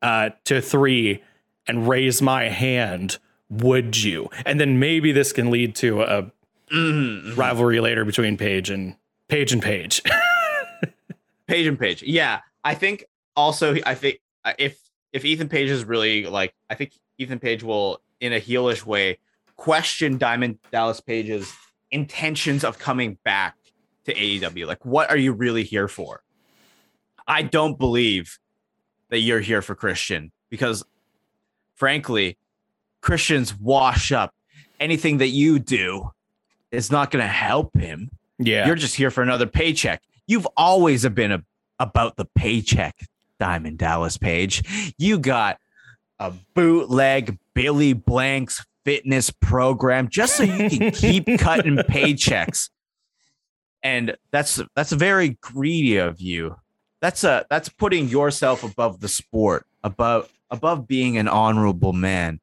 Speaker 1: uh to 3 and raise my hand, would you? And then maybe this can lead to a
Speaker 2: Mhm.
Speaker 1: rivalry later between Page and Page and Page.
Speaker 2: Page and Page. Yeah, I think also I think uh, if if Ethan Page is really like I think Ethan Page will in a heelish way question Diamond Dallas Page's intentions of coming back to AEW. Like what are you really here for? I don't believe that you're here for Christian because frankly Christian's wash up. Anything that you do is not going to help him
Speaker 1: yeah.
Speaker 2: you're just here for another paycheck. You've always been a, about the paycheck, Diamond Dallas Page. You got a bootleg Billy Blanks fitness program just so you can keep cutting paychecks. And that's that's very greedy of you. That's a that's putting yourself above the sport, above above being an honorable man.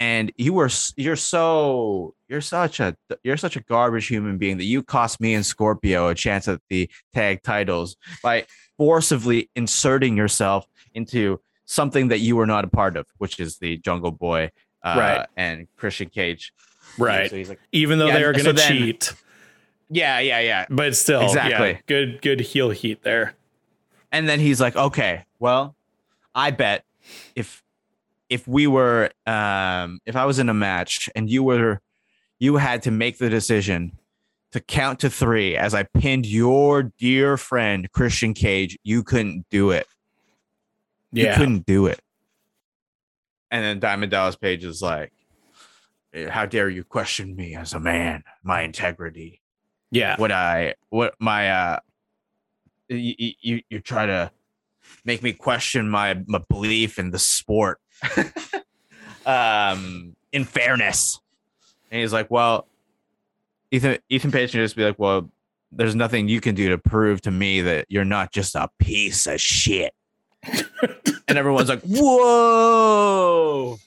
Speaker 2: And you were you're so you're such a you're such a garbage human being that you cost me and Scorpio a chance at the tag titles by forcibly inserting yourself into something that you were not a part of, which is the Jungle Boy uh,
Speaker 1: Right.
Speaker 2: and Christian Cage.
Speaker 1: right.
Speaker 2: So he's like,
Speaker 1: Even though
Speaker 2: Yeah,
Speaker 1: they are going to
Speaker 2: then-
Speaker 1: cheat,
Speaker 2: yeah, yeah, yeah.
Speaker 1: but still, yeah,
Speaker 2: Exactly.
Speaker 1: good, good heel heat there.
Speaker 2: And then he's like, okay, well, I bet if if we were um if I was in a match and you were you had to make the decision to count to three as I pinned your dear friend Christian Cage, you couldn't do it. You
Speaker 1: Yeah.
Speaker 2: couldn't do it. And then Diamond Dallas Page is like, How dare you question me as a man, my integrity?
Speaker 1: Yeah.
Speaker 2: what I what my uh you you, you try to make me question my my belief in the sport um in fairness and he's like well Ethan Ethan Page can just be like well there's nothing you can do to prove to me that you're not just a piece of shit and everyone's like whoa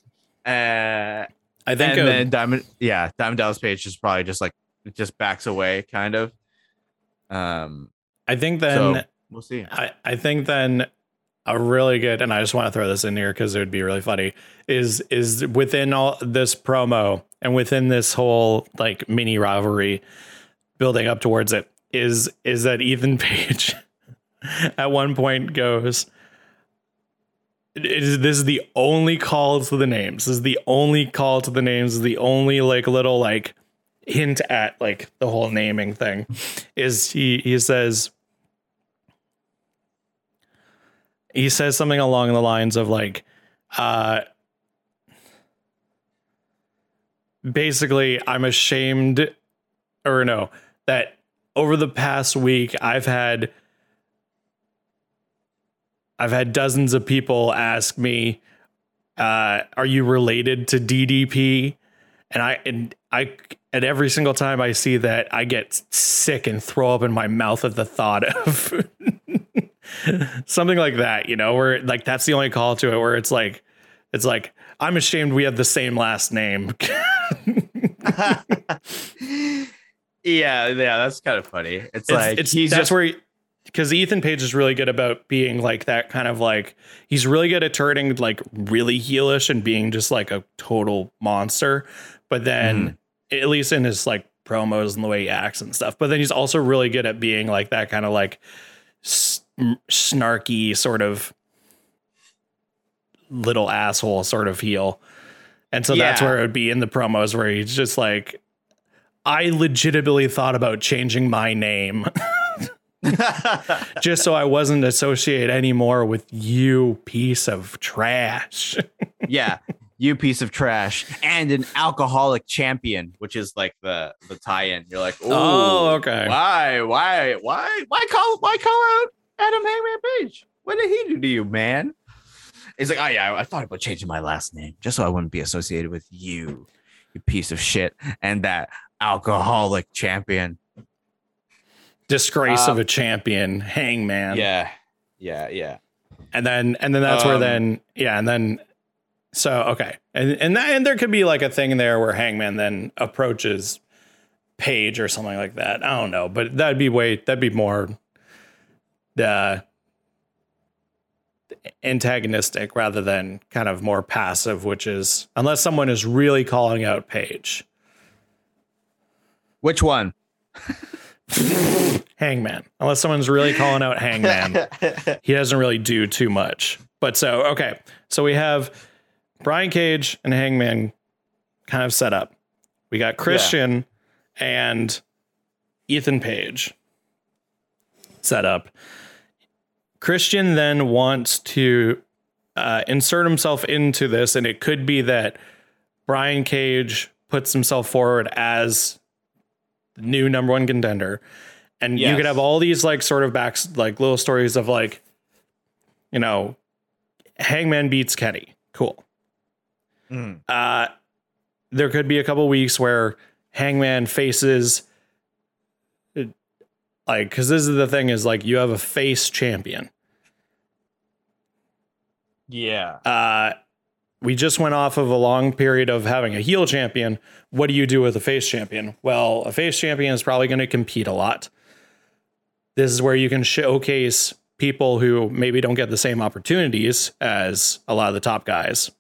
Speaker 2: uh
Speaker 1: I think
Speaker 2: and then Diamond, yeah, Diamond Dallas Page just probably just like just backs away, kind of. Um,
Speaker 1: I think then
Speaker 2: so we'll see.
Speaker 1: I, I think then a really good, and I just want to throw this in here because it would be really funny. Is is within all this promo and within this whole like mini rivalry building up towards it is is that Ethan Page at one point goes. Is, this is the only call to the names. This is the only call to the names. This is the only like little like hint at like the whole naming thing. Is he he says he says something along the lines of like uh basically i'm ashamed or no that over the past week i've had i've had dozens of people ask me uh are you related to ddp and i and i and every single time i see that i get sick and throw up in my mouth at the thought of something like that, you know, where like that's the only call to it where it's like it's like I'm ashamed we have the same last name.
Speaker 2: yeah, yeah, that's kind of funny. It's,
Speaker 1: It's,
Speaker 2: like
Speaker 1: it's
Speaker 2: he's
Speaker 1: that's
Speaker 2: just
Speaker 1: where because Ethan Page is really good about being like that kind of like he's really good at turning like really heelish and being just like a total monster. But then
Speaker 2: Mm-hmm.
Speaker 1: at least in his like promos and the way he acts and stuff. But then he's also really good at being like that kind of like s- snarky sort of little asshole sort of heel. And so that's where it would be in the promos where he's just like, I legitimately thought about changing my name just so I wasn't associated anymore with you piece of trash.
Speaker 2: yeah, you piece of trash, and an alcoholic champion, which is like the the tie-in. You're like,
Speaker 1: Oh, okay.
Speaker 2: Why, why, why, why call, why call out Adam Hangman Page? What did he do to you, man? He's like, oh yeah, I thought about changing my last name just so I wouldn't be associated with you, you piece of shit, and that alcoholic champion.
Speaker 1: Disgrace of
Speaker 2: Um,
Speaker 1: a champion, hangman.
Speaker 2: Yeah, yeah, yeah.
Speaker 1: and then and then that's where
Speaker 2: Um,
Speaker 1: then yeah and then so okay and and that and there could be like a thing there where hangman then approaches page or something like that i don't know but that'd be way that'd be more uh antagonistic rather than kind of more passive which is unless someone is really calling out page
Speaker 2: Which one?
Speaker 1: hangman unless someone's really calling out hangman he doesn't really do too much. But so, okay. So we have Brian Cage and Hangman kind of set up. We got Christian and Ethan Page set up. Christian then wants to uh, insert himself into this, and it could be that Brian Cage puts himself forward as the new number one contender. And you could have all these like sort of backs, like little stories of like, you know, Hangman beats Kenny. Cool.
Speaker 2: Mm.
Speaker 1: Uh, there could be a couple weeks where Hangman faces, like, because this is the thing is like you have a face champion.
Speaker 2: Yeah.
Speaker 1: Uh, we just went off of a long period of having a heel champion. What do you do with a face champion? Well, a face champion is probably going to compete a lot. This is where you can showcase people who maybe don't get the same opportunities as a lot of the top guys.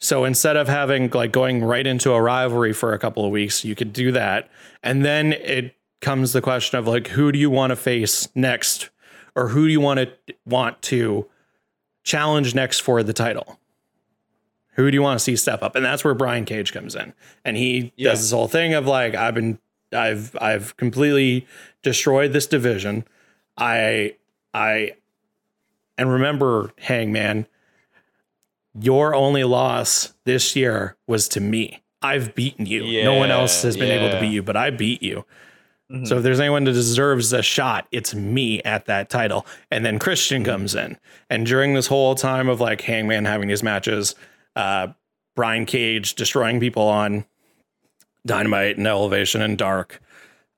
Speaker 1: So instead of having like going right into a rivalry for a couple of weeks, you could do that. And then it comes the question of like who do you want to face next or who do you want to want to challenge next for the title? Who do you want to see step up? And that's where Brian Cage comes in. And he
Speaker 2: Yeah.
Speaker 1: does this whole thing of like, I've been I've I've completely destroyed this division. I I and remember, Hangman, your only loss this year was to me. I've beaten you. no one else has been able to beat you, but I beat you.
Speaker 2: Mhm.
Speaker 1: So if there's anyone that deserves a shot, it's me at that title. And then Christian comes in. And during this whole time of like Hangman having these matches, uh, Brian Cage destroying people on Dynamite and Elevation and Dark,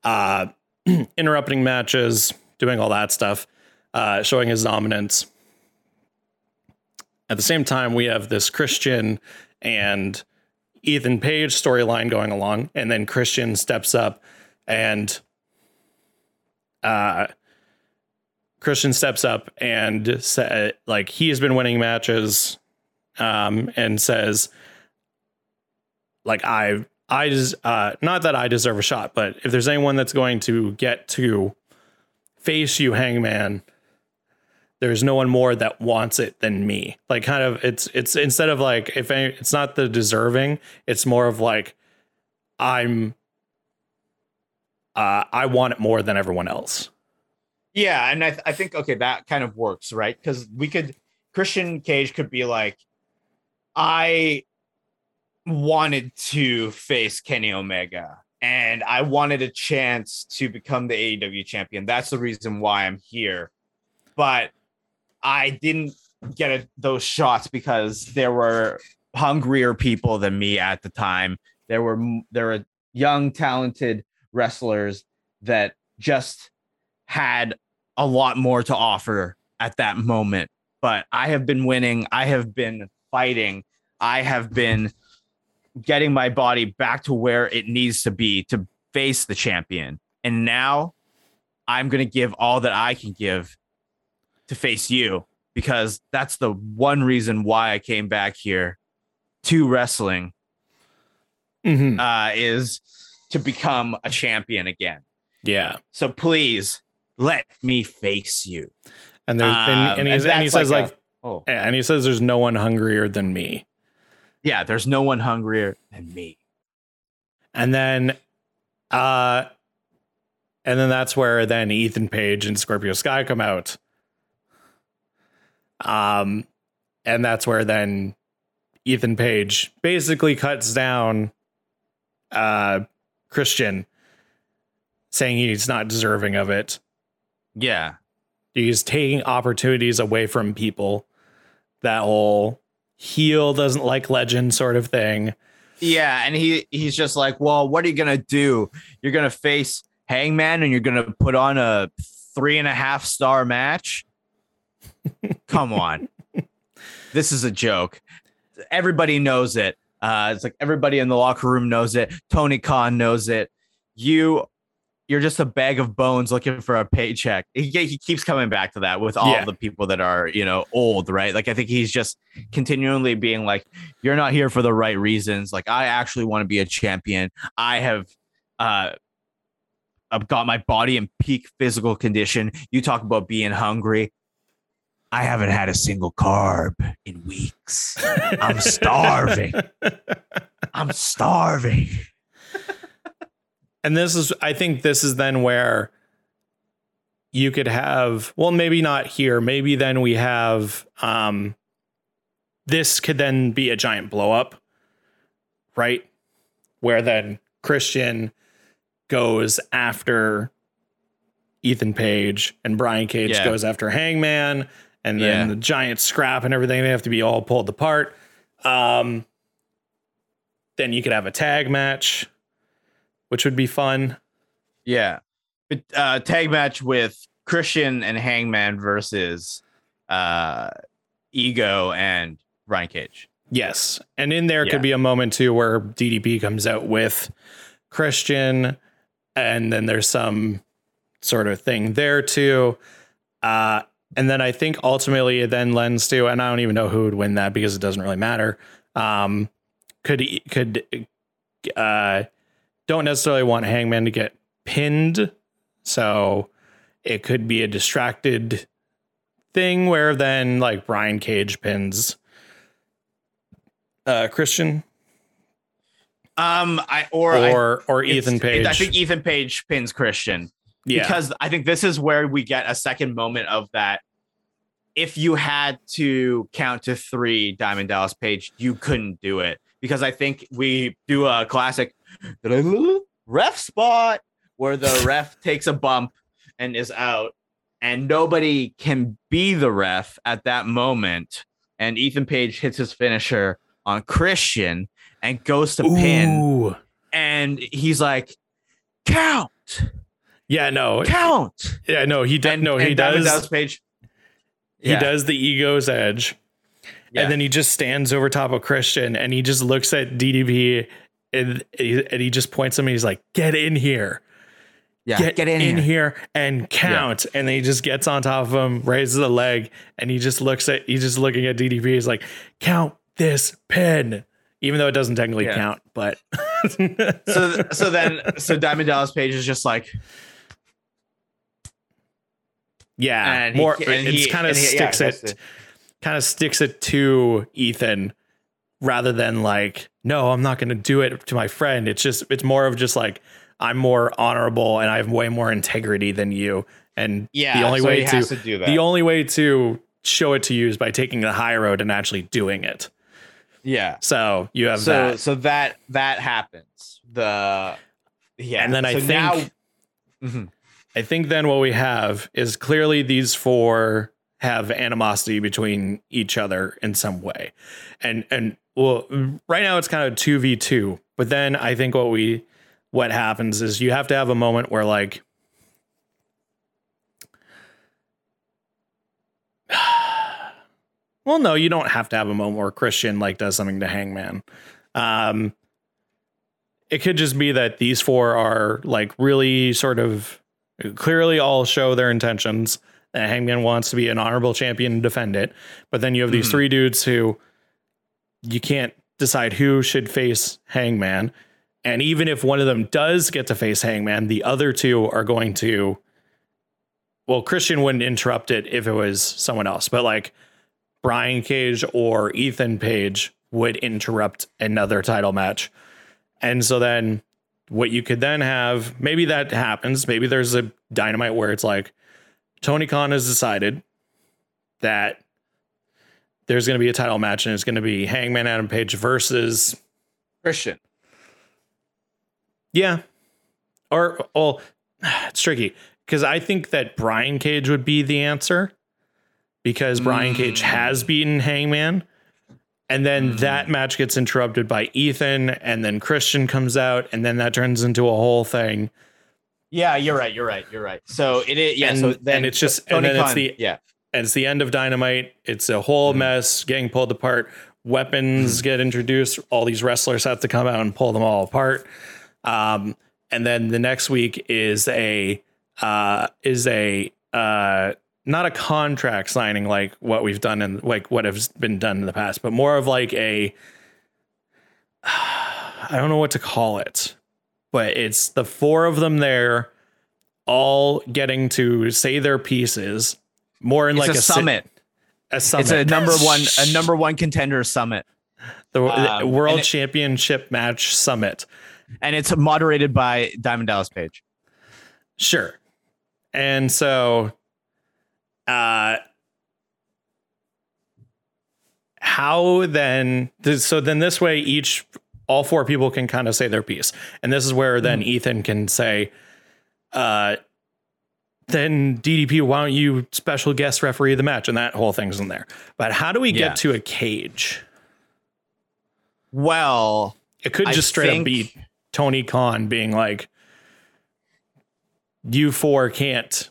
Speaker 1: uh, interrupting matches, doing all that stuff, uh, showing his dominance. At the same time, we have this Christian and Ethan Page storyline going along, and then Christian steps up and uh Christian steps up and sa- like he has been winning matches, um, and says, like I I des- uh, not that I deserve a shot, but if there's anyone that's going to get to face you, Hangman, there's no one more that wants it than me. Like kind of it's it's instead of like if any, it's not the deserving, it's more of like I'm uh I want it more than everyone else.
Speaker 2: Yeah, and I, th- I think okay, that kind of works, right? Because we could Christian Cage could be like, I wanted to face Kenny Omega, and I wanted a chance to become the AEW champion. That's the reason why I'm here, but I didn't get a, those shots because there were hungrier people than me at the time. There were there were young, talented wrestlers that just had a lot more to offer at that moment. But I have been winning. I have been fighting. I have been getting my body back to where it needs to be to face the champion. And now I'm going to give all that I can give to face you because that's the one reason why I came back here to wrestling
Speaker 1: Mm-hmm.
Speaker 2: uh, is to become a champion again.
Speaker 1: Yeah.
Speaker 2: So please let me face you.
Speaker 1: And there's
Speaker 2: Um,
Speaker 1: and, and,
Speaker 2: and
Speaker 1: and he says
Speaker 2: like
Speaker 1: like,
Speaker 2: a- Oh,
Speaker 1: and he says there's no one hungrier than me.
Speaker 2: yeah. There's no one hungrier than me.
Speaker 1: And then uh and then that's where then Ethan Page and Scorpio Sky come out. Um and that's where then Ethan Page basically cuts down uh Christian saying he's not deserving of it.
Speaker 2: Yeah.
Speaker 1: He's taking opportunities away from people. That whole heel doesn't like legend sort of thing.
Speaker 2: Yeah, and he he's just like, well, what are you gonna do? You're gonna face Hangman, and you're gonna put on a three and a half star match. Come on, this is a joke. Everybody knows it. Uh, it's like everybody in the locker room knows it. Tony Khan knows it. You, you're just a bag of bones looking for a paycheck. He, he keeps coming back to that with all
Speaker 1: Yeah.
Speaker 2: the people that are you know old, right? Like I think he's just continually being like, you're not here for the right reasons. Like I actually want to be a champion. I have uh I've got my body in peak physical condition. You talk about being hungry. I haven't had a single carb in weeks. I'm starving. I'm starving.
Speaker 1: and this is i think this is then where you could have well maybe not here maybe then we have um this could then be a giant blow up right where then christian goes after ethan page and brian cage
Speaker 2: Yeah.
Speaker 1: goes after hangman and then
Speaker 2: Yeah.
Speaker 1: the giant scrap and everything they have to be all pulled apart um then you could have a tag match which would be fun
Speaker 2: Yeah. But uh tag match with Christian and Hangman versus uh Ego and Brian Cage.
Speaker 1: Yes. And in there
Speaker 2: Yeah.
Speaker 1: could be a moment too where DDP comes out with Christian and then there's some sort of thing there too. Uh and then I think ultimately it then lends to, and I don't even know who would win that because it doesn't really matter. Um, could could uh, don't necessarily want Hangman to get pinned, so it could be a distracted thing where then like Brian Cage pins uh Christian
Speaker 2: Um I or I-
Speaker 1: or or Ethan Page.
Speaker 2: I think Ethan Page pins Christian.
Speaker 1: Yeah.
Speaker 2: because I think this is where we get a second moment of that. If you had to count to three, Diamond Dallas Page, you couldn't do it because I think we do a classic ref spot where the ref takes a bump and is out, and nobody can be the ref at that moment. And Ethan Page hits his finisher on Christian and goes to pin, and he's like, "Count."
Speaker 1: Yeah, no.
Speaker 2: count.
Speaker 1: Yeah, no, he does
Speaker 2: And,
Speaker 1: no, he
Speaker 2: and Diamond
Speaker 1: does
Speaker 2: Dallas Page.
Speaker 1: he does the ego's edge.
Speaker 2: Yeah.
Speaker 1: And then he just stands over top of Christian and he just looks at DDP and he, and he just points him and he's like, "Get in here."
Speaker 2: Yeah,
Speaker 1: get, in, in here. and count. And then he just gets on top of him, raises a leg, and he just looks at he's just looking at DDP. He's like, count this pin. Even though it doesn't technically
Speaker 2: Yeah.
Speaker 1: count, but
Speaker 2: So so then so Diamond Dallas Page is just like
Speaker 1: yeah,
Speaker 2: And he-
Speaker 1: more
Speaker 2: and
Speaker 1: it's kind of
Speaker 2: he- yeah,
Speaker 1: sticks it kind of sticks it to Ethan rather than like, no, I'm not gonna do it to my friend. It's just it's more of just like I'm more honorable and I have way more integrity than you. And
Speaker 2: yeah.
Speaker 1: the only
Speaker 2: so
Speaker 1: way to
Speaker 2: to do that.
Speaker 1: the only way to show it to you is by taking the high road and actually doing it.
Speaker 2: yeah.
Speaker 1: So you have
Speaker 2: So
Speaker 1: that.
Speaker 2: so that that happens. The yeah.
Speaker 1: And then I
Speaker 2: so
Speaker 1: think-
Speaker 2: now, Mhm.
Speaker 1: I think then what we have is clearly these four have animosity between each other in some way. And and well right now it's kind of 2v2, but then I think what we what happens is you have to have a moment where like Well, no, you don't have to have a moment where Christian like does something to Hangman. Um it could just be that these four are like really sort of clearly all show their intentions. And Hangman wants to be an honorable champion and defend it. But then you have these
Speaker 2: Mhm.
Speaker 1: three dudes who you can't decide who should face Hangman. And even if one of them does get to face Hangman, the other two are going to. Well, Christian wouldn't interrupt it if it was someone else, but like Brian Cage or Ethan Page would interrupt another title match. And so then what you could then have, maybe that happens. Maybe there's a dynamite where it's like Tony Khan has decided that there's going to be a title match and it's going to be Hangman Adam Page versus
Speaker 2: Christian.
Speaker 1: yeah, or well, it's tricky because I think that Brian Cage would be the answer because Brian Cage
Speaker 2: Mm.
Speaker 1: has beaten Hangman. And then
Speaker 2: Mm.
Speaker 1: that match gets interrupted by Ethan, and then Christian comes out, and then that turns into a whole thing.
Speaker 2: Yeah, you're right. You're right. You're right. So it is. Yeah.
Speaker 1: And-
Speaker 2: so then
Speaker 1: and it's just-
Speaker 2: Tony
Speaker 1: and then it's the-
Speaker 2: yeah.
Speaker 1: and it's the end of Dynamite. It's a whole
Speaker 2: Mhm.
Speaker 1: mess, getting pulled apart. Weapons get introduced. All these wrestlers have to come out and pull them all apart. Um, and then the next week is a uh, is a uh, not a contract signing like what we've done and like what has been done in the past, but more of like a I don't know what to call it, but it's the four of them there, all getting to say their pieces. More in
Speaker 2: It's
Speaker 1: like
Speaker 2: a,
Speaker 1: a si-
Speaker 2: summit.
Speaker 1: a summit.
Speaker 2: It's a number one. A number one contender summit,
Speaker 1: the,
Speaker 2: um,
Speaker 1: the World
Speaker 2: it-
Speaker 1: Championship match summit.
Speaker 2: and it's moderated by Diamond Dallas Page.
Speaker 1: Sure. And so uh how then so then this way each all four people can kind of say their piece. And this is where then
Speaker 2: Mm-hmm.
Speaker 1: Ethan can say uh then DDP, why don't you special guest referee the match? And that whole thing's in there. But how do we
Speaker 2: Yeah.
Speaker 1: get to a cage?
Speaker 2: Well,
Speaker 1: It could
Speaker 2: I
Speaker 1: just straight
Speaker 2: think-
Speaker 1: up be Tony Khan being like, "You four can't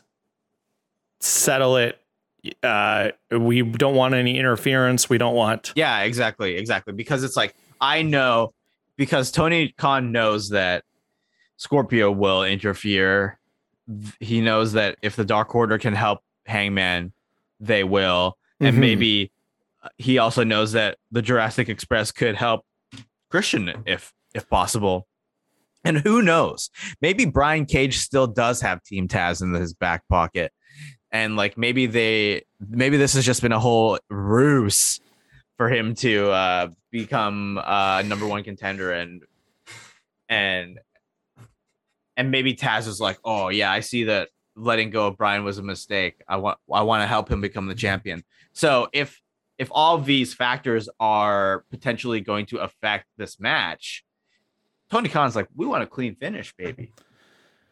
Speaker 1: settle it. Uh, we don't want any interference. We don't want."
Speaker 2: yeah, exactly, exactly. Because it's like I know because Tony Khan knows that Scorpio will interfere. He knows that if the Dark Order can help Hangman, they will. And
Speaker 1: Mhm.
Speaker 2: maybe uh, he also knows that the Jurassic Express could help Christian if if possible. And who knows? Maybe Brian Cage still does have Team Taz in his back pocket. And like maybe they maybe this has just been a whole ruse for him to uh become uh number one contender and and and maybe Taz was like, "Oh yeah, I see that letting go of Brian was a mistake. I want I want to help him become the champion." So if if all these factors are potentially going to affect this match, Tony Khan's like, "We want a clean finish, baby."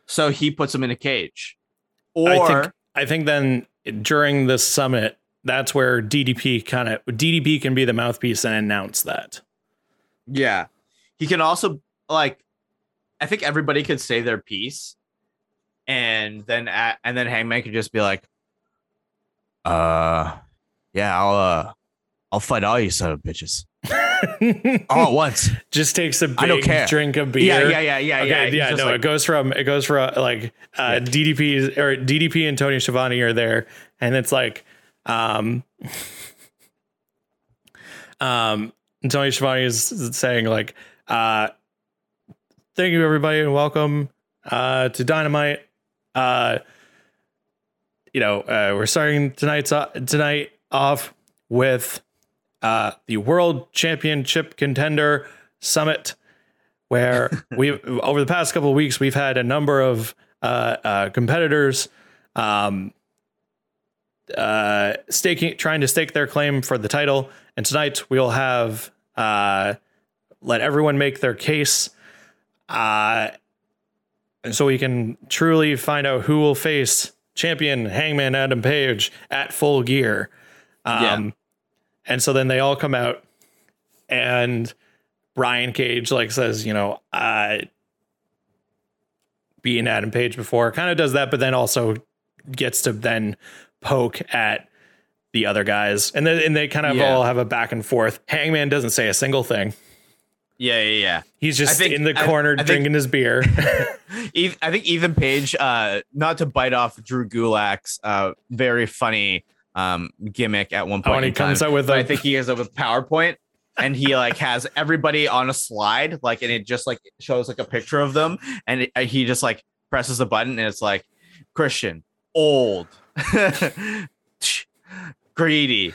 Speaker 2: So he puts him in a cage. Or
Speaker 1: I think then during this summit, that's where DDP kind of DDP can be the mouthpiece and announce that.
Speaker 2: Yeah. He can also like I think everybody could say their piece and then a and then Hangman could just be like uh yeah, I'll uh I'll fight all you son of bitches. all at once.
Speaker 1: just takes a big
Speaker 2: I don't care.
Speaker 1: drink of beer.
Speaker 2: Yeah, yeah, yeah, yeah,
Speaker 1: Okay,
Speaker 2: yeah.
Speaker 1: yeah, no,
Speaker 2: like-
Speaker 1: it goes from it goes from like uh, DDP or DDP and Tony Schiavone are there, and it's like, um, um, Tony Schiavone is saying like, uh, thank you everybody and welcome uh to Dynamite. Uh, you know, uh, we're starting tonight's uh, tonight off with uh the World Championship Contender Summit where we over the past couple of weeks we've had a number of uh, uh, competitors um, uh, staking trying to stake their claim for the title and tonight we'll have uh, let everyone make their case uh, and so we can truly find out who will face champion hangman adam page at full gear um,
Speaker 2: Yeah.
Speaker 1: And so then they all come out and Brian Cage like says, you know, uh being Adam Page before, kind of does that, but then also gets to then poke at the other guys. And then and they kind of
Speaker 2: Yeah.
Speaker 1: all have a back and forth. Hangman doesn't say a single thing.
Speaker 2: Yeah, yeah, yeah.
Speaker 1: He's just
Speaker 2: think-
Speaker 1: in the corner
Speaker 2: I think-
Speaker 1: drinking his beer.
Speaker 2: I think Ethan Page, uh, not to bite off Drew Gulak's uh, very funny um, gimmick at one point.
Speaker 1: Oh, and he
Speaker 2: in time,
Speaker 1: comes out with a-
Speaker 2: I think he is up with PowerPoint, and he like has everybody on a slide, like, and it just like shows like a picture of them, and it, he just like presses the button, and it's like Christian, old, greedy,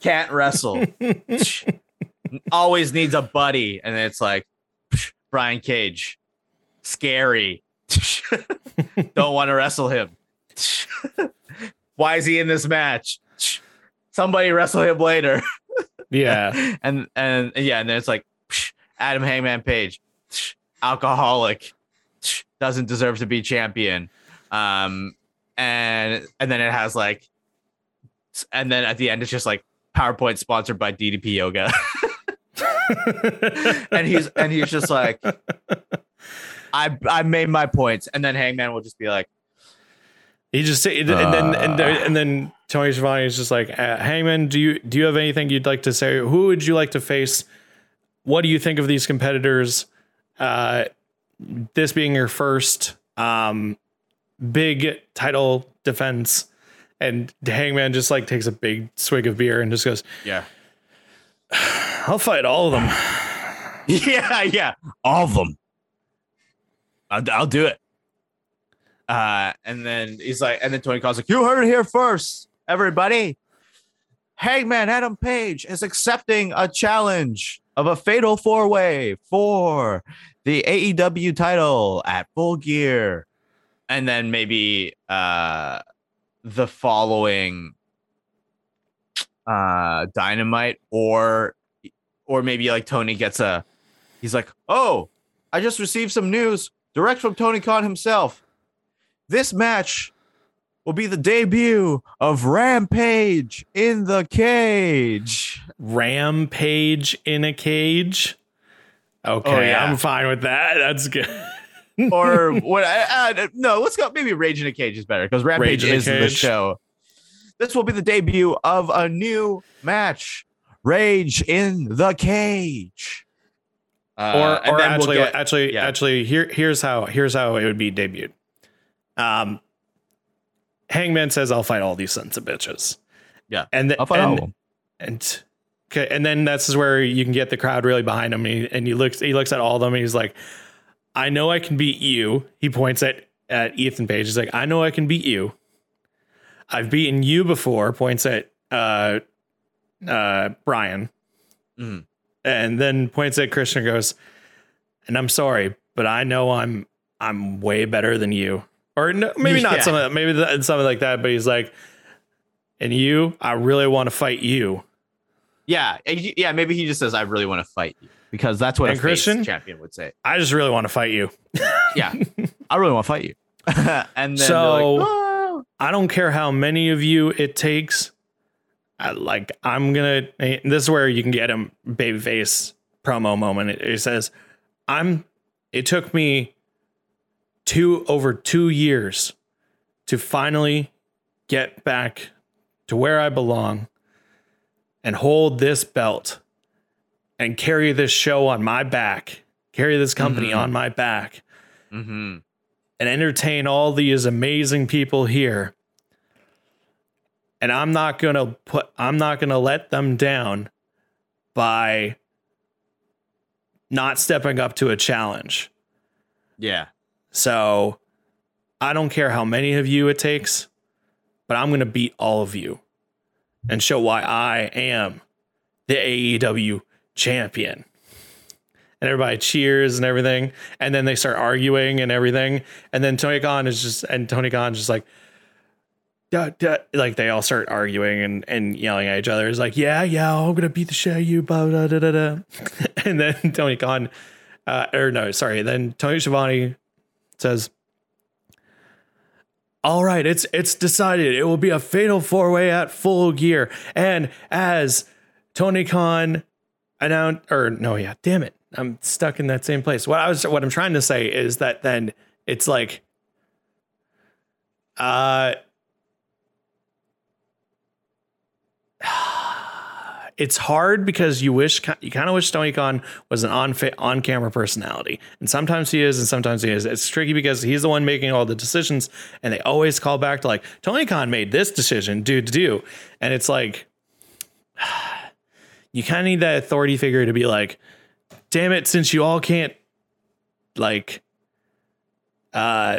Speaker 2: can't wrestle, always needs a buddy, and it's like Brian Cage, scary. Don't want to wrestle him. Why is he in this match? Somebody wrestle him later.
Speaker 1: yeah.
Speaker 2: And and yeah, and then it's like Adam Hangman Page, alcoholic, doesn't deserve to be champion. Um, and and then it has like, and then at the end it's just like PowerPoint sponsored by DDP Yoga, and he's and he's just like, I I made my points, and then Hangman will just be like,
Speaker 1: He just and then and
Speaker 2: Uh.
Speaker 1: then and then Tony Schiavone is just like, uh, Hangman, do you do you have anything you'd like to say? Who would you like to face? What do you think of these competitors? Uh, this being your first um, big title defense, and Hangman just like takes a big swig of beer and just goes,
Speaker 2: yeah,
Speaker 1: "I'll fight all of them."
Speaker 2: yeah, yeah, all of them. I'll, I'll do it. Uh, and then he's like, and then Tony Khan's like, "You heard it here first, everybody. Hangman Adam Page is accepting a challenge of a fatal four way for the AEW title at Full Gear." And then maybe uh, the following uh, Dynamite, or or maybe like Tony gets a he's like, "Oh, I just received some news direct from Tony Khan himself. This match will be the debut of Rampage in the cage."
Speaker 1: Rampage in a cage. Okay,
Speaker 2: Oh, yeah.
Speaker 1: I'm fine with that. That's good.
Speaker 2: Or what? Uh, uh, no, let's go. Maybe Rage in a Cage is better because Rampage
Speaker 1: Rage
Speaker 2: is the show. This will be the debut of a new match, Rage in the Cage. Uh,
Speaker 1: or or
Speaker 2: then we'll
Speaker 1: actually
Speaker 2: get-
Speaker 1: actually
Speaker 2: yeah.
Speaker 1: actually here here's how here's how it would be debuted. Um Hangman says I'll fight all these sons of bitches.
Speaker 2: Yeah,
Speaker 1: And the,
Speaker 2: I'll fight all
Speaker 1: and,
Speaker 2: of them.
Speaker 1: and okay, and then that's where you can get the crowd really behind him and he, and he looks he looks at all of them and he's like I know I can beat you. He points at at Ethan Page. He's like I know I can beat you. I've beaten you before. Points at uh uh Brian
Speaker 2: Mhm.
Speaker 1: and then points at Christian and goes, and I'm sorry, but I know I'm I'm way better than you. Or no, maybe not
Speaker 2: Yeah.
Speaker 1: something maybe that, something like that, but he's like, and you, I really want to fight you.
Speaker 2: Yeah, yeah. Maybe he just says, "I really want to fight you," because that's what
Speaker 1: And
Speaker 2: a
Speaker 1: Christian?
Speaker 2: champion would say.
Speaker 1: I just really want to fight you.
Speaker 2: Yeah, I really want to fight you. and then
Speaker 1: So-
Speaker 2: like, "Oh."
Speaker 1: I don't care how many of you it takes. I, like I'm gonna. This is where you can get him babyface promo moment. It, it says, "I'm." It took me two over two years to finally get back to where I belong and hold this belt. and carry this show on my back, carry this company
Speaker 2: Mhm.
Speaker 1: on my back,
Speaker 2: Mm-hmm.
Speaker 1: and entertain all these amazing people here. And I'm not to put I'm not to let them down by not stepping up to a challenge.
Speaker 2: Yeah.
Speaker 1: So I don't care how many of you it takes, but I'm going to beat all of you and show why I am the AEW champion. And everybody cheers and everything. And then they start arguing and everything. And then Tony Khan is just, and Tony Khan's just like, duh, duh. like they all start arguing and, and yelling at each other. It's like, yeah, yeah, I'm going to beat the shit out of you. Blah, blah, da, da, da. and then Tony Khan, uh, or no, sorry. Then Tony Schiavone says, all right, it's it's decided. It will be a fatal four way at full gear. And as Tony Khan announced, or no, yeah, damn it, I'm stuck in that same place. What I was, what I'm trying to say is that then it's like, uh, it's hard because you wish you kind of wish Tony Khan was an on on camera personality, and sometimes he is, and sometimes he is. It's tricky because he's the one making all the decisions, and they always call back to like Tony Khan made this decision, do do do, and it's like you kind of need that authority figure to be like, damn it, since you all can't like, uh,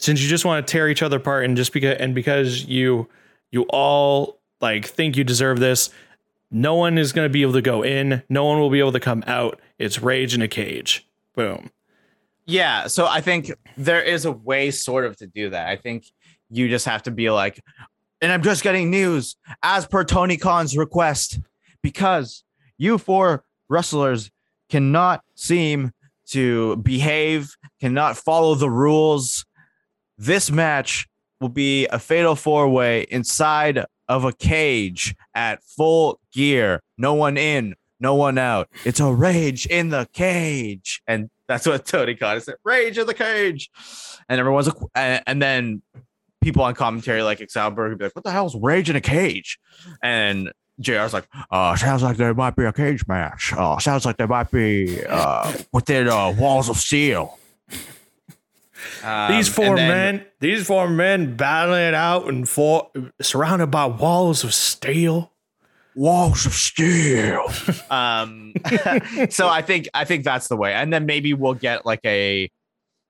Speaker 1: since you just want to tear each other apart, and just because and because you you all like think you deserve this no one is going to be able to go in. No one will be able to come out. It's rage in a cage. Boom.
Speaker 2: Yeah. So I think there is a way sort of to do that. I think you just have to be like, and I'm just getting news as per Tony Khan's request, because you four wrestlers cannot seem to behave, cannot follow the rules. This match will be a fatal four way inside of a cage at full gear. No one in, no one out. It's a rage in the cage. And that's what Tony Khan said rage in the cage. And everyone's, and, and then people on commentary like Excalibur would be like, what the hell's rage in a cage? And JR's like, uh, sounds like there might be a cage match. Uh, sounds like there might be uh, within uh, walls of steel. Um,
Speaker 1: these four
Speaker 2: then-
Speaker 1: men, these four men battling it out and four surrounded by walls of steel.
Speaker 2: walls of steel. um, so I think I think that's the way, and then maybe we'll get like a,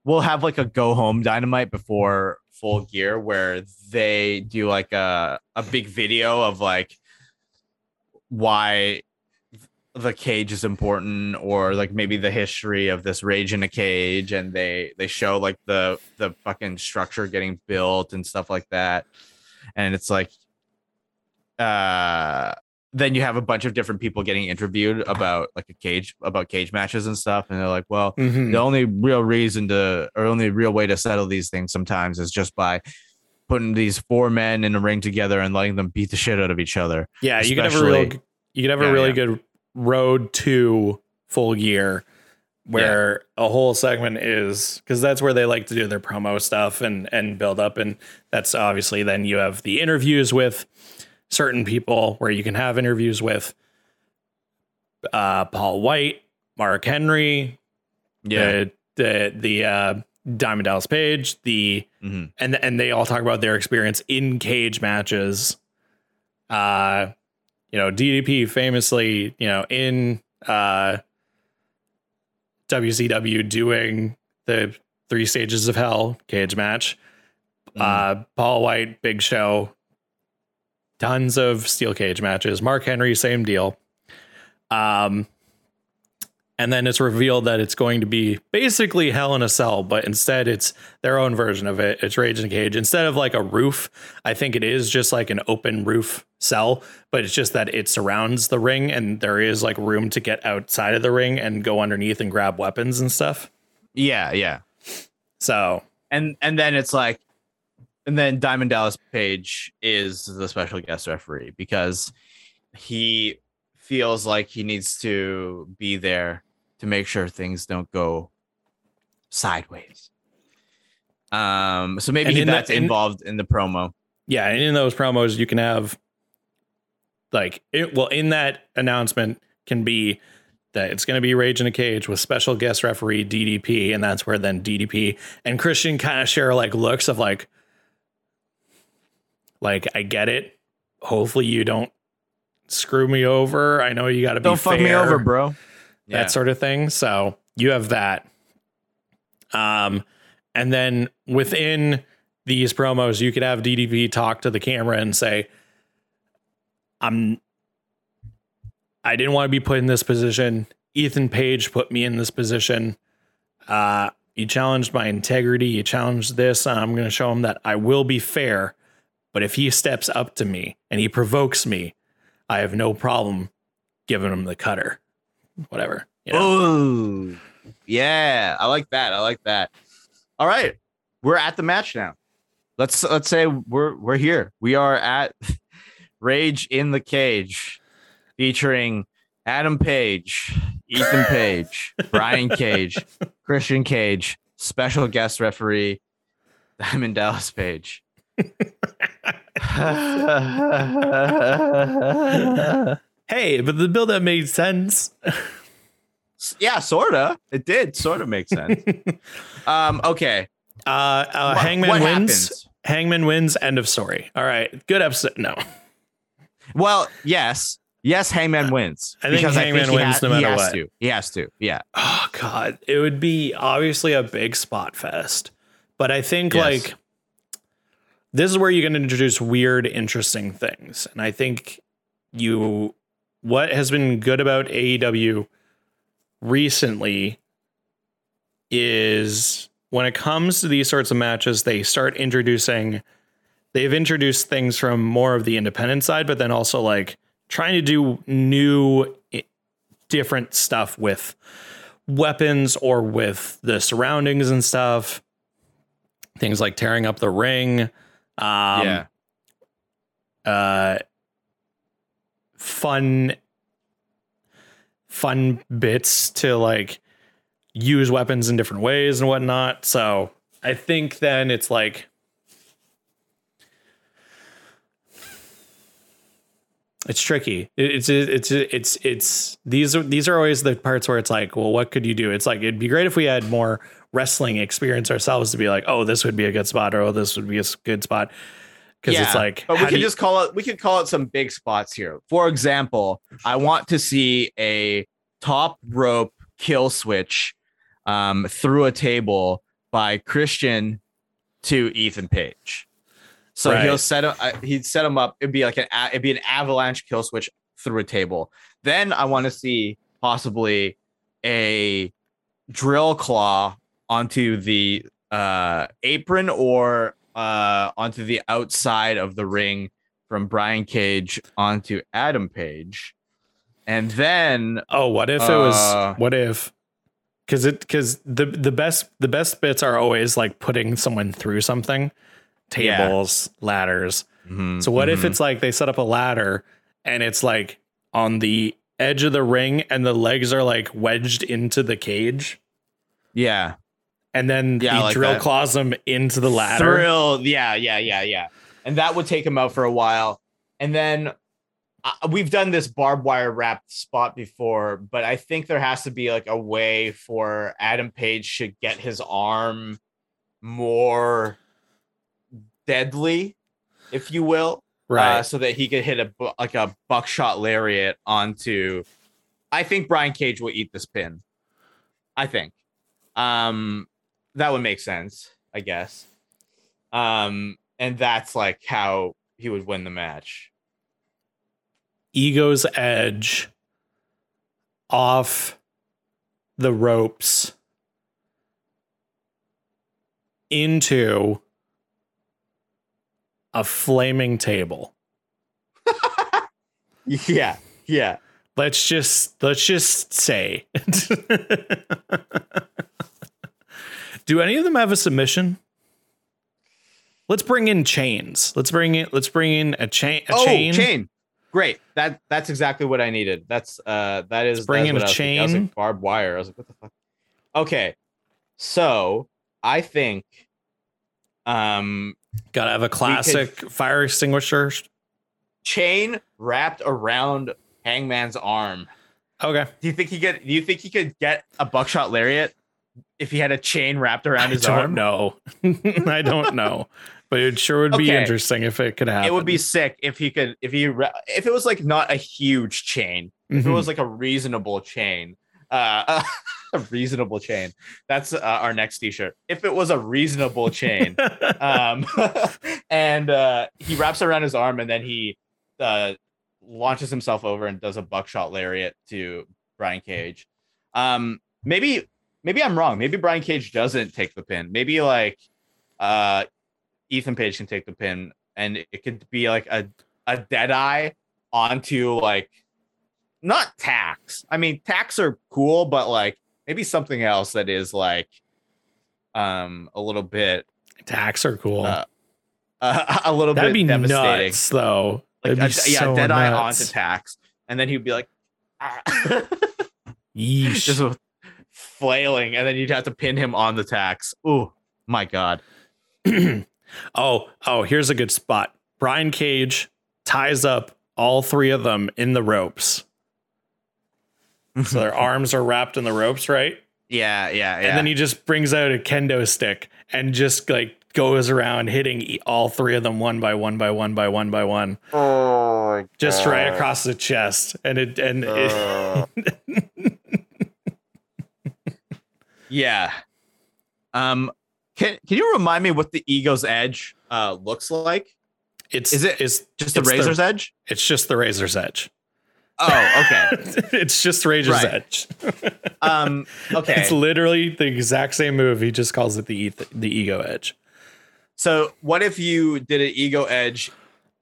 Speaker 2: we'll have like a go home dynamite before full gear where they do like a a big video of like why the cage is important or like maybe the history of this rage in a cage and they they show like the the fucking structure getting built and stuff like that and it's like uh then you have a bunch of different people getting interviewed about like a cage about cage matches and stuff and they're like well
Speaker 1: Mm-hmm.
Speaker 2: the only real reason to or only real way to settle these things sometimes is just by putting these four men in a ring together and letting them beat the shit out of each other
Speaker 1: Yeah, you could have a real,
Speaker 2: Especially-
Speaker 1: you can have a
Speaker 2: Yeah,
Speaker 1: really
Speaker 2: yeah.
Speaker 1: good road to full gear, where a whole segment is because that's where they like to do their promo stuff and and build up, and that's obviously then you have the interviews with certain people where you can have interviews with uh, Paul White, Mark Henry, the the the uh, Diamond Dallas Page, the
Speaker 2: Mhm.
Speaker 1: and and they all talk about their experience in cage matches. Uh, you know, DDP famously, you know, in uh, WCW doing the three stages of hell cage match. Uh, Paul White, Big Show, tons of steel cage matches. Mark Henry, same deal. Um, and then it's revealed that it's going to be basically Hell in a Cell, but instead it's their own version of it. It's Rage in a Cage. Instead of like a roof, I think it is just like an open roof cell, but it's just that it surrounds the ring and there is like room to get outside of the ring and go underneath and grab weapons and stuff.
Speaker 2: yeah yeah
Speaker 1: So
Speaker 2: and and then it's like and then Diamond Dallas Page is the special guest referee because he feels like he needs to be there to make sure things don't go sideways. Um so maybe
Speaker 1: in the-
Speaker 2: that's
Speaker 1: in-
Speaker 2: involved in the promo.
Speaker 1: yeah, and in those promos you can have like it well in that announcement can be that it's going to be Rage in a Cage with special guest referee DDP, and that's where then DDP and Christian kind of share like looks of like, like I get it. Hopefully you don't screw me over. I know you got to be
Speaker 2: Don't fuck me over, bro.
Speaker 1: that sort of thing. So you have that. Um, and then within these promos, you could have DDP talk to the camera and say, "I'm I didn't want to be put in this position. Ethan Page put me in this position. Uh, you challenged my integrity. You challenged this. And I'm going to show him that I will be fair. But if he steps up to me and he provokes me, I have no problem giving him the cutter. Whatever. You know?
Speaker 2: Oh, yeah. I like that. I like that. All right, we're at the match now. Let's let's say we're we're here. We are at Rage in the Cage, featuring Adam Page, Ethan Page, Brian Cage, Christian Cage, special guest referee Diamond Dallas Page.
Speaker 1: Hey, but the build up made sense.
Speaker 2: yeah, sorta. It did sort of make sense. um, okay.
Speaker 1: Uh, uh
Speaker 2: What-
Speaker 1: Hangman
Speaker 2: what
Speaker 1: wins.
Speaker 2: happens?
Speaker 1: Hangman wins. End of story. All right. Good episode. No.
Speaker 2: Well, yes. Yes, Hangman wins.
Speaker 1: I think
Speaker 2: because
Speaker 1: Hangman
Speaker 2: he
Speaker 1: wins no matter
Speaker 2: has
Speaker 1: what.
Speaker 2: To. He has to. Yeah.
Speaker 1: Oh God. It would be obviously a big spot fest. But I think
Speaker 2: Yes.
Speaker 1: like this is where you can introduce weird, interesting things. And I think you what has been good about AEW recently is when it comes to these sorts of matches, they start introducing they've introduced things from more of the independent side, but then also like trying to do new different stuff with weapons or with the surroundings and stuff. Things like tearing up the ring. Um,
Speaker 2: yeah.
Speaker 1: uh fun fun bits to like use weapons in different ways and whatnot. So i think then it's like it's tricky. It- it's it's it's it's these are these are always the parts where it's like well what could you do? It's like it'd be great if we had more wrestling experience ourselves to be like oh this would be a good spot or oh this would be a good spot because it's like
Speaker 2: but we can
Speaker 1: you-
Speaker 2: just call it. We could call it some big spots here. For example, I want to see a top rope kill switch um, through a table by Christian to Ethan Page. So
Speaker 1: Right.
Speaker 2: he'll set him. Uh, he'd set him up. It'd be like an. It'd be an avalanche kill switch through a table. Then I want to see possibly a drill claw onto the uh, apron or uh, onto the outside of the ring from Brian Cage onto Adam Page. And then
Speaker 1: Oh, what if it
Speaker 2: Uh,
Speaker 1: was? What if? Because it because the the best the best bits are always like putting someone through something,
Speaker 2: Yeah.
Speaker 1: tables, ladders.
Speaker 2: Mhm,
Speaker 1: So what if
Speaker 2: mhm.
Speaker 1: it's like they set up a ladder and it's like on the edge of the ring and the legs are like wedged into the cage,
Speaker 2: yeah,
Speaker 1: and then
Speaker 2: Yeah,
Speaker 1: the
Speaker 2: like
Speaker 1: drill
Speaker 2: that.
Speaker 1: claws them into the ladder.
Speaker 2: Thrill, yeah, yeah, yeah, yeah. And that would take him out for a while. And then uh, we've done this barbed wire wrapped spot before, but I think there has to be like a way for Adam Page to get his arm more deadly, if you will.
Speaker 1: Right.
Speaker 2: uh, so that he could hit a bu- like a buckshot lariat onto. I think Brian Cage will eat this pin. I think, um, that would make sense. I guess, um, and that's like how he would win the match.
Speaker 1: Ego's edge off the ropes into a flaming table.
Speaker 2: Yeah, yeah.
Speaker 1: Let's just let's just say. Do any of them have a submission? Let's bring in chains. Let's bring in let's bring in a chain a
Speaker 2: oh,
Speaker 1: chain.
Speaker 2: chain. Great. That that's exactly what I needed. That's uh that is
Speaker 1: bring
Speaker 2: that's
Speaker 1: in
Speaker 2: what
Speaker 1: a
Speaker 2: thinking. I was
Speaker 1: chain.
Speaker 2: like, barbed wire. I was like, what the fuck? Okay. So I think um
Speaker 1: Gotta have a classic fire extinguisher.
Speaker 2: chain wrapped around Hangman's arm.
Speaker 1: Okay.
Speaker 2: Do you think he could? Do you think he could get a buckshot lariat if he had a chain wrapped around his
Speaker 1: I
Speaker 2: arm?
Speaker 1: No, I don't know. But it sure would be
Speaker 2: Okay.
Speaker 1: interesting if it could happen.
Speaker 2: It would be sick if he could. If he if it was like not a huge chain. If it
Speaker 1: Mhm.
Speaker 2: was like a reasonable chain. Uh, a reasonable chain. That's uh, our next T-shirt. If it was a reasonable chain, um, and uh, he wraps around his arm, and then he uh, launches himself over and does a buckshot lariat to Brian Cage. Um, maybe, maybe I'm wrong. Maybe Brian Cage doesn't take the pin. Maybe like uh, Ethan Page can take the pin, and it could be like a a dead eye onto like not tax. I mean, tax are cool, but like maybe something else that is like um a little bit
Speaker 1: Attacks are cool.
Speaker 2: uh, uh, a little
Speaker 1: That'd
Speaker 2: bit
Speaker 1: be
Speaker 2: devastating.
Speaker 1: nuts, though.
Speaker 2: Like
Speaker 1: That'd
Speaker 2: a,
Speaker 1: be
Speaker 2: yeah,
Speaker 1: so
Speaker 2: dead eye onto tax, and then he'd be like, ah.
Speaker 1: Yeesh.
Speaker 2: just flailing, and then you'd have to pin him on the tax. Oh my god!
Speaker 1: oh, oh, here's a good spot. Brian Cage ties up all three of them in the ropes. So their arms are wrapped in the ropes, right?
Speaker 2: yeah, yeah, yeah.
Speaker 1: And then he just brings out a kendo stick and just like goes around hitting all three of them one by one by one by one by one,
Speaker 2: oh my
Speaker 1: just right across the chest. And it and it,
Speaker 2: yeah. Um, can can you remind me what the ego's edge uh looks like?
Speaker 1: it's
Speaker 2: Is
Speaker 1: it's
Speaker 2: Just the
Speaker 1: It's the-
Speaker 2: razor's edge?
Speaker 1: it's just the razor's edge.
Speaker 2: Oh, okay.
Speaker 1: it's just razor's
Speaker 2: Right.
Speaker 1: edge.
Speaker 2: um, okay.
Speaker 1: It's literally the exact same move. He just calls it the the ego edge.
Speaker 2: So what if you did an ego edge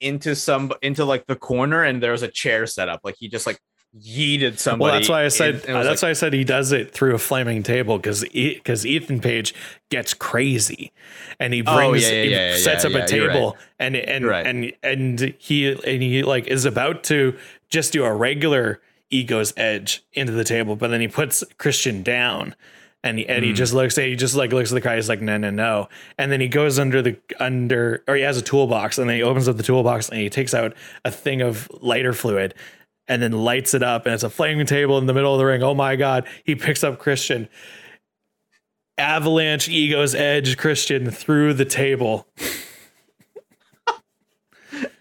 Speaker 2: into some into like the corner and there was a chair set up? Like he just like yeeted somebody.
Speaker 1: Well, that's why I said
Speaker 2: and it
Speaker 1: that's
Speaker 2: like,
Speaker 1: why I said he does it through a flaming table because because Ethan Page gets crazy and he
Speaker 2: Oh,
Speaker 1: brings
Speaker 2: yeah, yeah,
Speaker 1: he
Speaker 2: yeah,
Speaker 1: sets up a
Speaker 2: you're right.
Speaker 1: table and and
Speaker 2: right.
Speaker 1: and and he and he like is about to just do a regular ego's edge into the table, but then he puts Christian down. And he, and he
Speaker 2: Mm.
Speaker 1: just looks at he just like looks at the guy. He's like no no no, and then he goes under the under or he has a toolbox, and then he opens up the toolbox and he takes out a thing of lighter fluid, and then lights it up and it's a flaming table in the middle of the ring. Oh my god. He picks up Christian. Avalanche egos edge Christian through the table.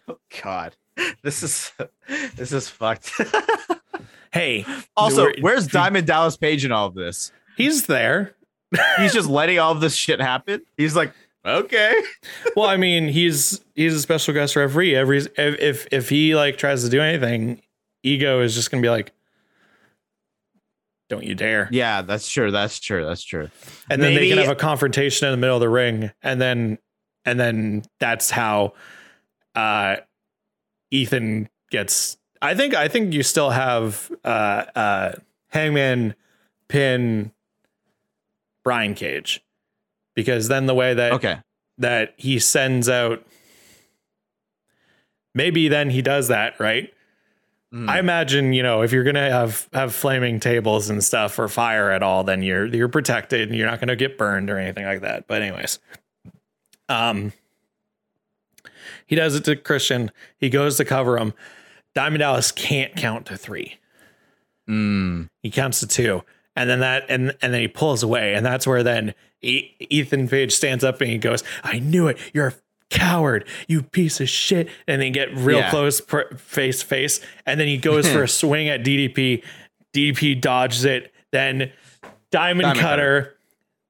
Speaker 2: oh God, this is this is fucked.
Speaker 1: Hey,
Speaker 2: also, where's Diamond Dallas Page in all of this?
Speaker 1: he's there.
Speaker 2: He's just letting all of this shit happen. He's like, okay.
Speaker 1: Well, I mean, he's he's a special guest referee. Every if if, if he like tries to do anything, ego is just gonna be like, Don't you dare.
Speaker 2: Yeah, that's true. That's true. That's true.
Speaker 1: and then they can have a confrontation in the middle of the ring and then and then that's how uh ethan gets i think i think you still have uh uh hangman pin brian cage because then the way that
Speaker 2: Okay.
Speaker 1: that he sends out maybe then he does that right
Speaker 2: Mm.
Speaker 1: I imagine, you know, if you're gonna have have flaming tables and stuff or fire at all, then you're you're protected and you're not gonna get burned or anything like that. But anyways, um, he does it to Christian. He goes to cover him. Diamond Dallas can't count to three.
Speaker 2: Mm.
Speaker 1: He counts to two, and then that and and then he pulls away, and that's where then E- Ethan Page stands up and he goes, "I knew it. You're a coward, you piece of shit." And then get real
Speaker 2: Yeah.
Speaker 1: close, pr- face face, and then he goes for a swing at DDP. DDP dodges it. Then Diamond,
Speaker 2: Diamond
Speaker 1: Cutter,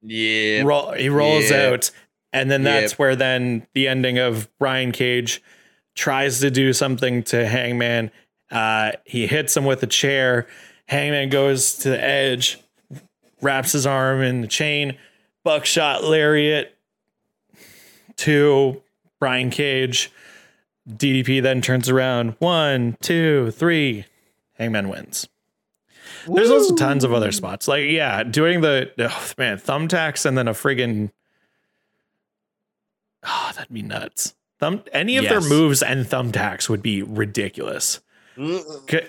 Speaker 2: Yeah.
Speaker 1: roll, he rolls
Speaker 2: Yeah.
Speaker 1: out, and then that's where then the ending of Brian Cage tries to do something to Hangman. Uh, he hits him with a chair. Hangman goes to the edge, wraps his arm in the chain, buckshot lariat to Brian Cage. DDP then turns around. One, two, three. Hangman wins. There's also tons of other spots. Like, yeah, doing the oh, man, thumbtacks and then a friggin' Oh, that'd be nuts. Thumb any of their moves and thumbtacks would be ridiculous.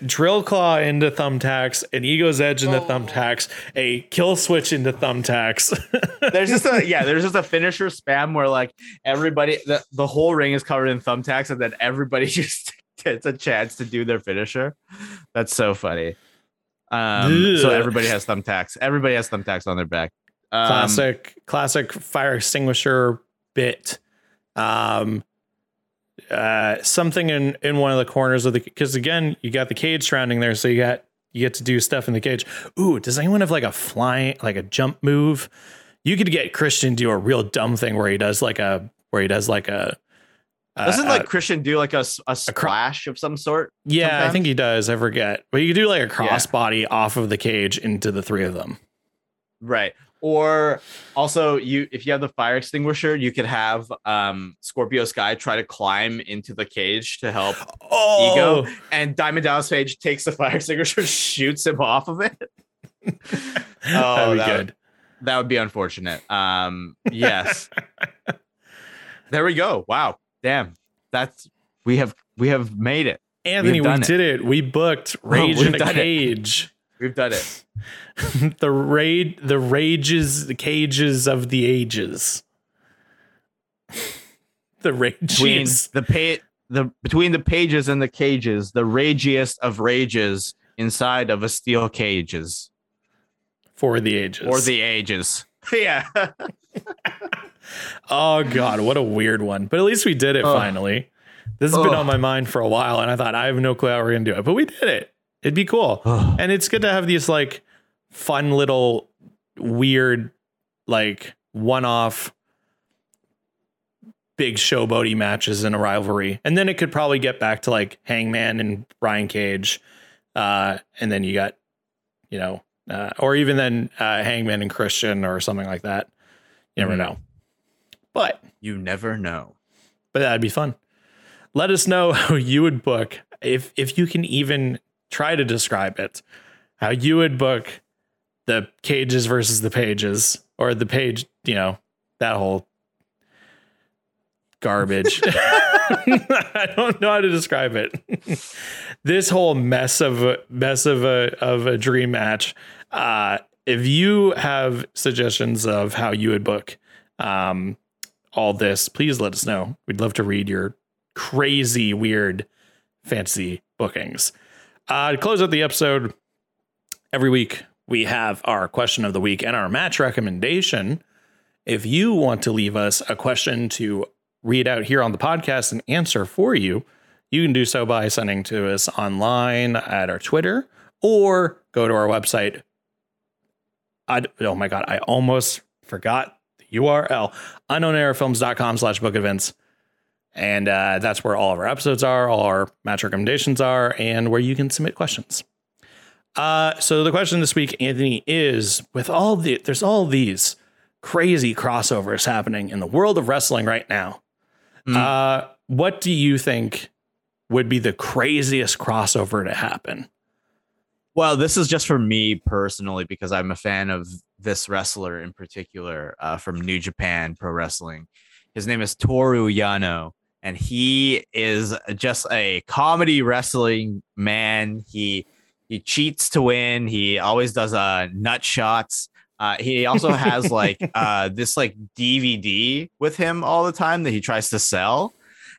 Speaker 1: Drill claw into thumbtacks, an ego's edge into
Speaker 2: Oh.
Speaker 1: thumbtacks, a kill switch into thumbtacks.
Speaker 2: there's just a yeah, there's just a finisher spam where like everybody the, the whole ring is covered in thumbtacks and then everybody just gets a chance to do their finisher. That's so funny. Um, so everybody has thumbtacks. Everybody has thumbtacks on their back. Um,
Speaker 1: classic classic fire extinguisher bit um uh something in in one of the corners of the because again you got the cage surrounding there so you got you get to do stuff in the cage. Ooh does anyone have like a flying like a jump move? You could get christian do a real dumb thing where he does like a where he does like a a-
Speaker 2: Doesn't
Speaker 1: a-
Speaker 2: like Christian do like a, a splash of some sort?
Speaker 1: yeah i think he does i forget. But you do like a crossbody off of the cage into the three of them.
Speaker 2: Right. Or also you if you have the fire extinguisher, you could have um Scorpio Sky try to climb into the cage to help
Speaker 1: oh
Speaker 2: Ego and Diamond Dallas Page takes the fire extinguisher, shoots him off of it. Oh, that-
Speaker 1: good
Speaker 2: That would be unfortunate. Um yes. there we go. Wow. Damn. That's we have we have made it.
Speaker 1: Anthony, we
Speaker 2: it.
Speaker 1: did it. We booked Rage in a
Speaker 2: Cage. it.
Speaker 1: Cage.
Speaker 2: We've done it.
Speaker 1: the raid, the rages, the cages of the ages. the
Speaker 2: Between the pa- the between the pages and the cages, the ragiest of rages inside of a steel cages
Speaker 1: for the ages.
Speaker 2: For the ages. Yeah.
Speaker 1: oh god, what a weird one. But at least we did it
Speaker 2: Ugh.
Speaker 1: finally. This has been on my mind for a while, and I thought I have no clue how we're gonna do it, but we did it. It'd be cool. and it's good to have these like fun little weird like one-off big showboaty matches in a rivalry and then it could probably get back to like hangman and brian cage uh and then you got you know uh, or even then uh hangman and christian or something like that you never
Speaker 2: Mhm.
Speaker 1: know but
Speaker 2: you never know.
Speaker 1: but that'd be fun. Let us know how you would book if if you can even try to describe it. How you would book the cages versus the pages or the page, you know, that whole garbage. I don't know how to describe it. this whole mess of a mess of a of a dream match. Uh if you have suggestions of how you would book um all this, please let us know. We'd love to read your crazy, weird fantasy bookings. Uh, to close out the episode, every week we have our question of the week and our match recommendation. If you want to leave us a question to read out here on the podcast and answer for you, you can do so by sending to us online at our Twitter or go to our website. I, oh my God, I almost forgot the URL unknownerrorfilms.com slash book events. And uh, that's where all of our episodes are, all our match recommendations are, and where you can submit questions. Uh, so the question this week, Anthony, is with all the there's all these crazy crossovers happening in the world of wrestling right now.
Speaker 2: Mm.
Speaker 1: Uh, what do you think would be the craziest crossover to happen?
Speaker 2: Well, this is just for me personally because I'm a fan of this wrestler in particular uh, from New Japan Pro Wrestling. His name is Toru Yano, and he is just a comedy wrestling man. He he cheats to win. He always does uh, nut shots. Uh, he also has like uh, this like DVD with him all the time that he tries to sell.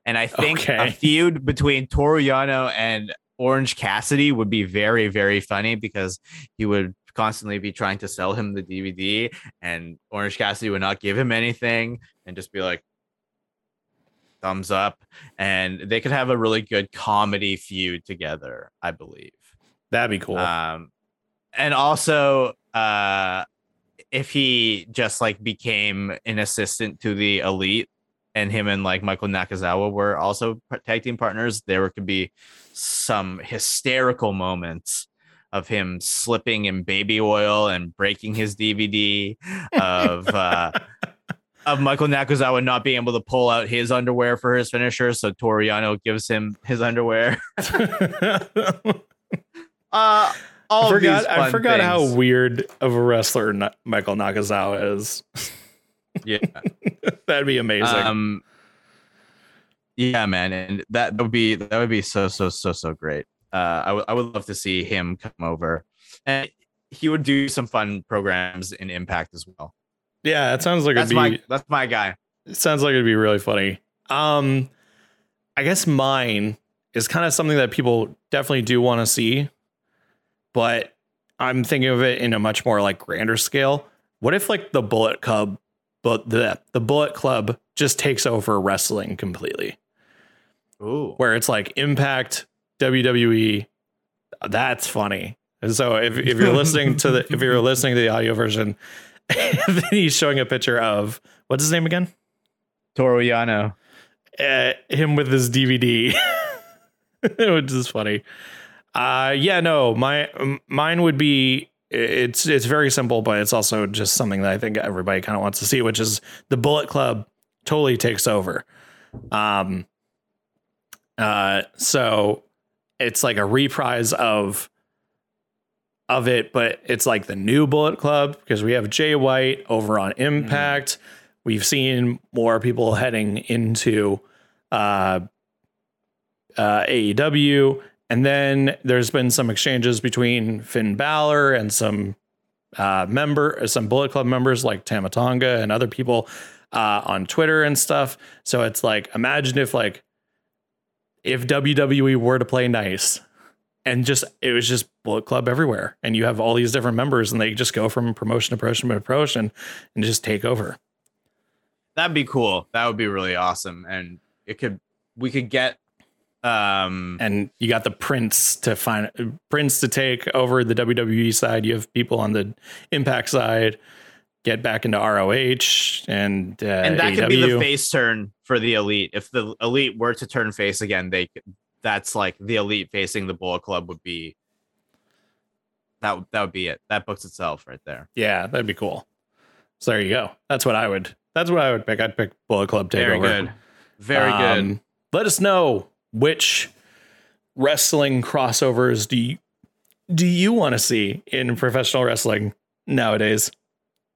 Speaker 2: And I think
Speaker 1: Okay.
Speaker 2: a feud between Toru Yano and Orange Cassidy would be very, very funny because he would constantly be trying to sell him the DVD, and Orange Cassidy would not give him anything and just be like, thumbs up. And they could have a really good comedy feud together, I believe.
Speaker 1: That'd be cool.
Speaker 2: Um, and also, uh, if he just like became an assistant to the elite and him and like Michael Nakazawa were also tag team partners, there could be some hysterical moments of him slipping in baby oil and breaking his DVD of uh of Michael Nakazawa not being able to pull out his underwear for his finisher, so Toru Yano gives him his underwear. Uh all
Speaker 1: I forgot. I forgot how weird of a wrestler Michael Nakazawa is.
Speaker 2: yeah.
Speaker 1: That'd be amazing.
Speaker 2: Um, yeah, man, and that would be that would be so so so so great. Uh, I would I would love to see him come over, and he would do some fun programs in Impact as well.
Speaker 1: Yeah, it sounds like
Speaker 2: That's
Speaker 1: it'd be.
Speaker 2: my that's my guy.
Speaker 1: It sounds like it'd be really funny. Um, I guess mine is kind of something that people definitely do want to see, but I'm thinking of it in a much more like grander scale. What if like the Bullet Club, but the the Bullet Club just takes over wrestling completely,
Speaker 2: Ooh.
Speaker 1: where it's like Impact, WWE. That's funny. And so if if you're listening to the if you're listening to the audio version, then he's showing a picture of what's his name again?
Speaker 2: Toru Yano.
Speaker 1: uh, him with his DVD, which is funny. Uh, yeah, no, my mine would be it's it's very simple, but it's also just something that I think everybody kind of wants to see, which is the Bullet Club totally takes over. Um, uh, so it's like a reprise of of it, but it's like the new Bullet Club because we have Jay White over on Impact. We've seen more people heading into uh, uh, AEW, and then there's been some exchanges between Finn Balor and some uh, member, some Bullet Club members like Tama Tonga and other people uh, on Twitter and stuff. So it's like, imagine if like if WWE were to play nice and just it was just Bullet Club everywhere, and you have all these different members, and they just go from promotion to promotion to promotion and just take over.
Speaker 2: That'd be cool. That would be really awesome. And it could we could get um
Speaker 1: and you got the Prince to find Prince to take over the WWE side. You have people on the Impact side get back into ROH and uh,
Speaker 2: and that could be the face turn for the elite. If the elite were to turn face again, they could, that's like the elite facing the Bullet Club would be that would- that would be it. That books itself right there.
Speaker 1: Yeah, that'd be cool. So there you go. That's what I would. That's what I would pick. I'd pick Bullet Club Takeover.
Speaker 2: Very good. Very good.
Speaker 1: Um, Let us know which wrestling crossovers do you, do you want to see in professional wrestling nowadays?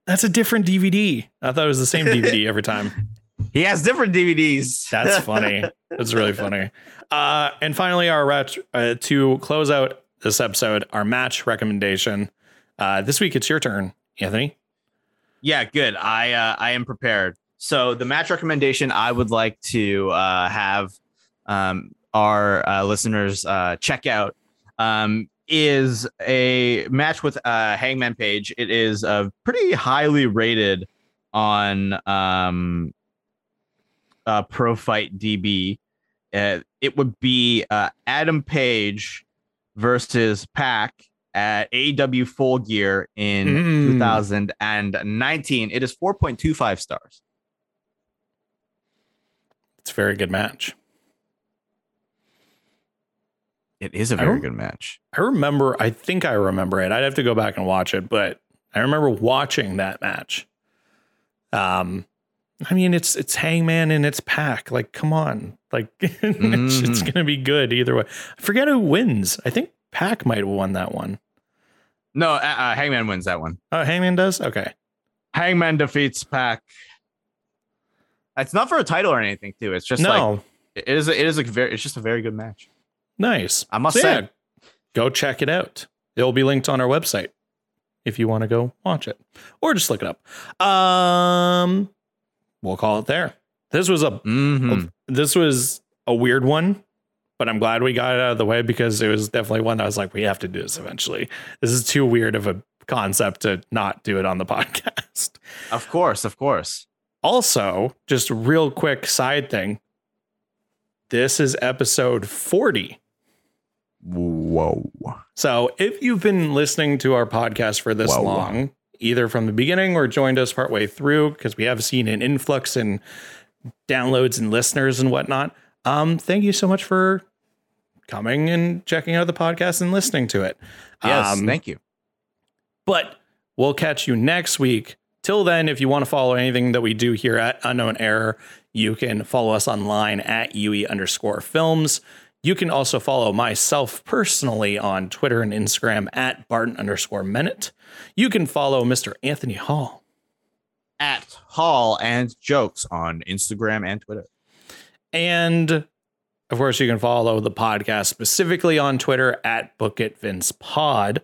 Speaker 1: That's a different DVD. I thought it was the same DVD every time.
Speaker 2: He has different DVDs.
Speaker 1: That's funny. That's really funny. Uh, and finally, our ret- uh, to close out this episode, our match recommendation. Uh, this week, it's your turn, Anthony.
Speaker 2: Yeah, good. I uh, I am prepared. So the match recommendation I would like to uh, have um, our uh, listeners uh, check out um, is a match with uh, Hangman Page. It is uh, pretty highly rated on um, uh, Pro Fight DB. Uh, it would be uh, Adam Page versus Pac at AEW Full Gear in
Speaker 1: Mm.
Speaker 2: 2019. It is 4.25 stars.
Speaker 1: It's a very good match.
Speaker 2: It is a very good match.
Speaker 1: I remember, I think I remember it. I'd have to go back and watch it, but I remember watching that match. Um, I mean, it's it's Hangman and it's Pac. Like, come on, like it's, it's
Speaker 2: Mhm.
Speaker 1: gonna be good either way. I forget who wins. I think Pac might have won that one.
Speaker 2: No, uh, uh, Hangman wins that one.
Speaker 1: Oh, Hangman does. Okay,
Speaker 2: Hangman defeats Pac. It's not for a title or anything, too. It's just
Speaker 1: no,
Speaker 2: like it is. A, it is a very. It's just a very good match.
Speaker 1: nice.
Speaker 2: I must
Speaker 1: So,
Speaker 2: say.
Speaker 1: yeah, go check it out. It'll be linked on our website if you want to go watch it or just look it up. Um, we'll call it there. This was a
Speaker 2: Mhm.
Speaker 1: this was a weird one, but I'm glad we got it out of the way because it was definitely one that I was like, we have to do this eventually. This is too weird of a concept to not do it on the podcast.
Speaker 2: Of course, of course.
Speaker 1: Also, just real quick side thing. This is episode 40.
Speaker 2: Whoa.
Speaker 1: So if you've been listening to our podcast for this
Speaker 2: Whoa.
Speaker 1: long, either from the beginning or joined us partway through, because we have seen an influx in downloads and listeners and whatnot, um, thank you so much for coming and checking out the podcast and listening to it.
Speaker 2: Yes,
Speaker 1: Um,
Speaker 2: thank you.
Speaker 1: but we'll catch you next week. Till then, if you want to follow anything that we do here at Unknown Error, you can follow us online at UE underscore films. You can also follow myself personally on Twitter and Instagram at Barton underscore Minute. You can follow Mr. Anthony Hall.
Speaker 2: At Hall and Jokes on Instagram and Twitter.
Speaker 1: And of course, you can follow the podcast specifically on Twitter at Book It Vince Pod,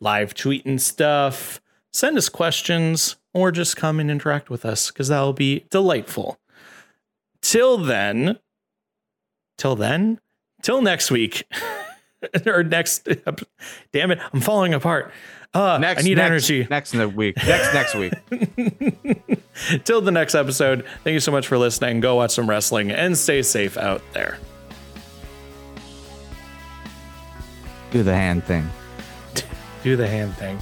Speaker 1: live tweeting stuff. Send us questions or just come and interact with us because that'll be delightful. Till then, till then, till next week, or next. Damn it, I'm falling apart. Uh,
Speaker 2: Next,
Speaker 1: I need
Speaker 2: next,
Speaker 1: energy.
Speaker 2: Next in the week. Next next week.
Speaker 1: Till the next episode. Thank you so much for listening. Go watch some wrestling and stay safe out there.
Speaker 2: Do the hand thing.
Speaker 1: Do the hand thing.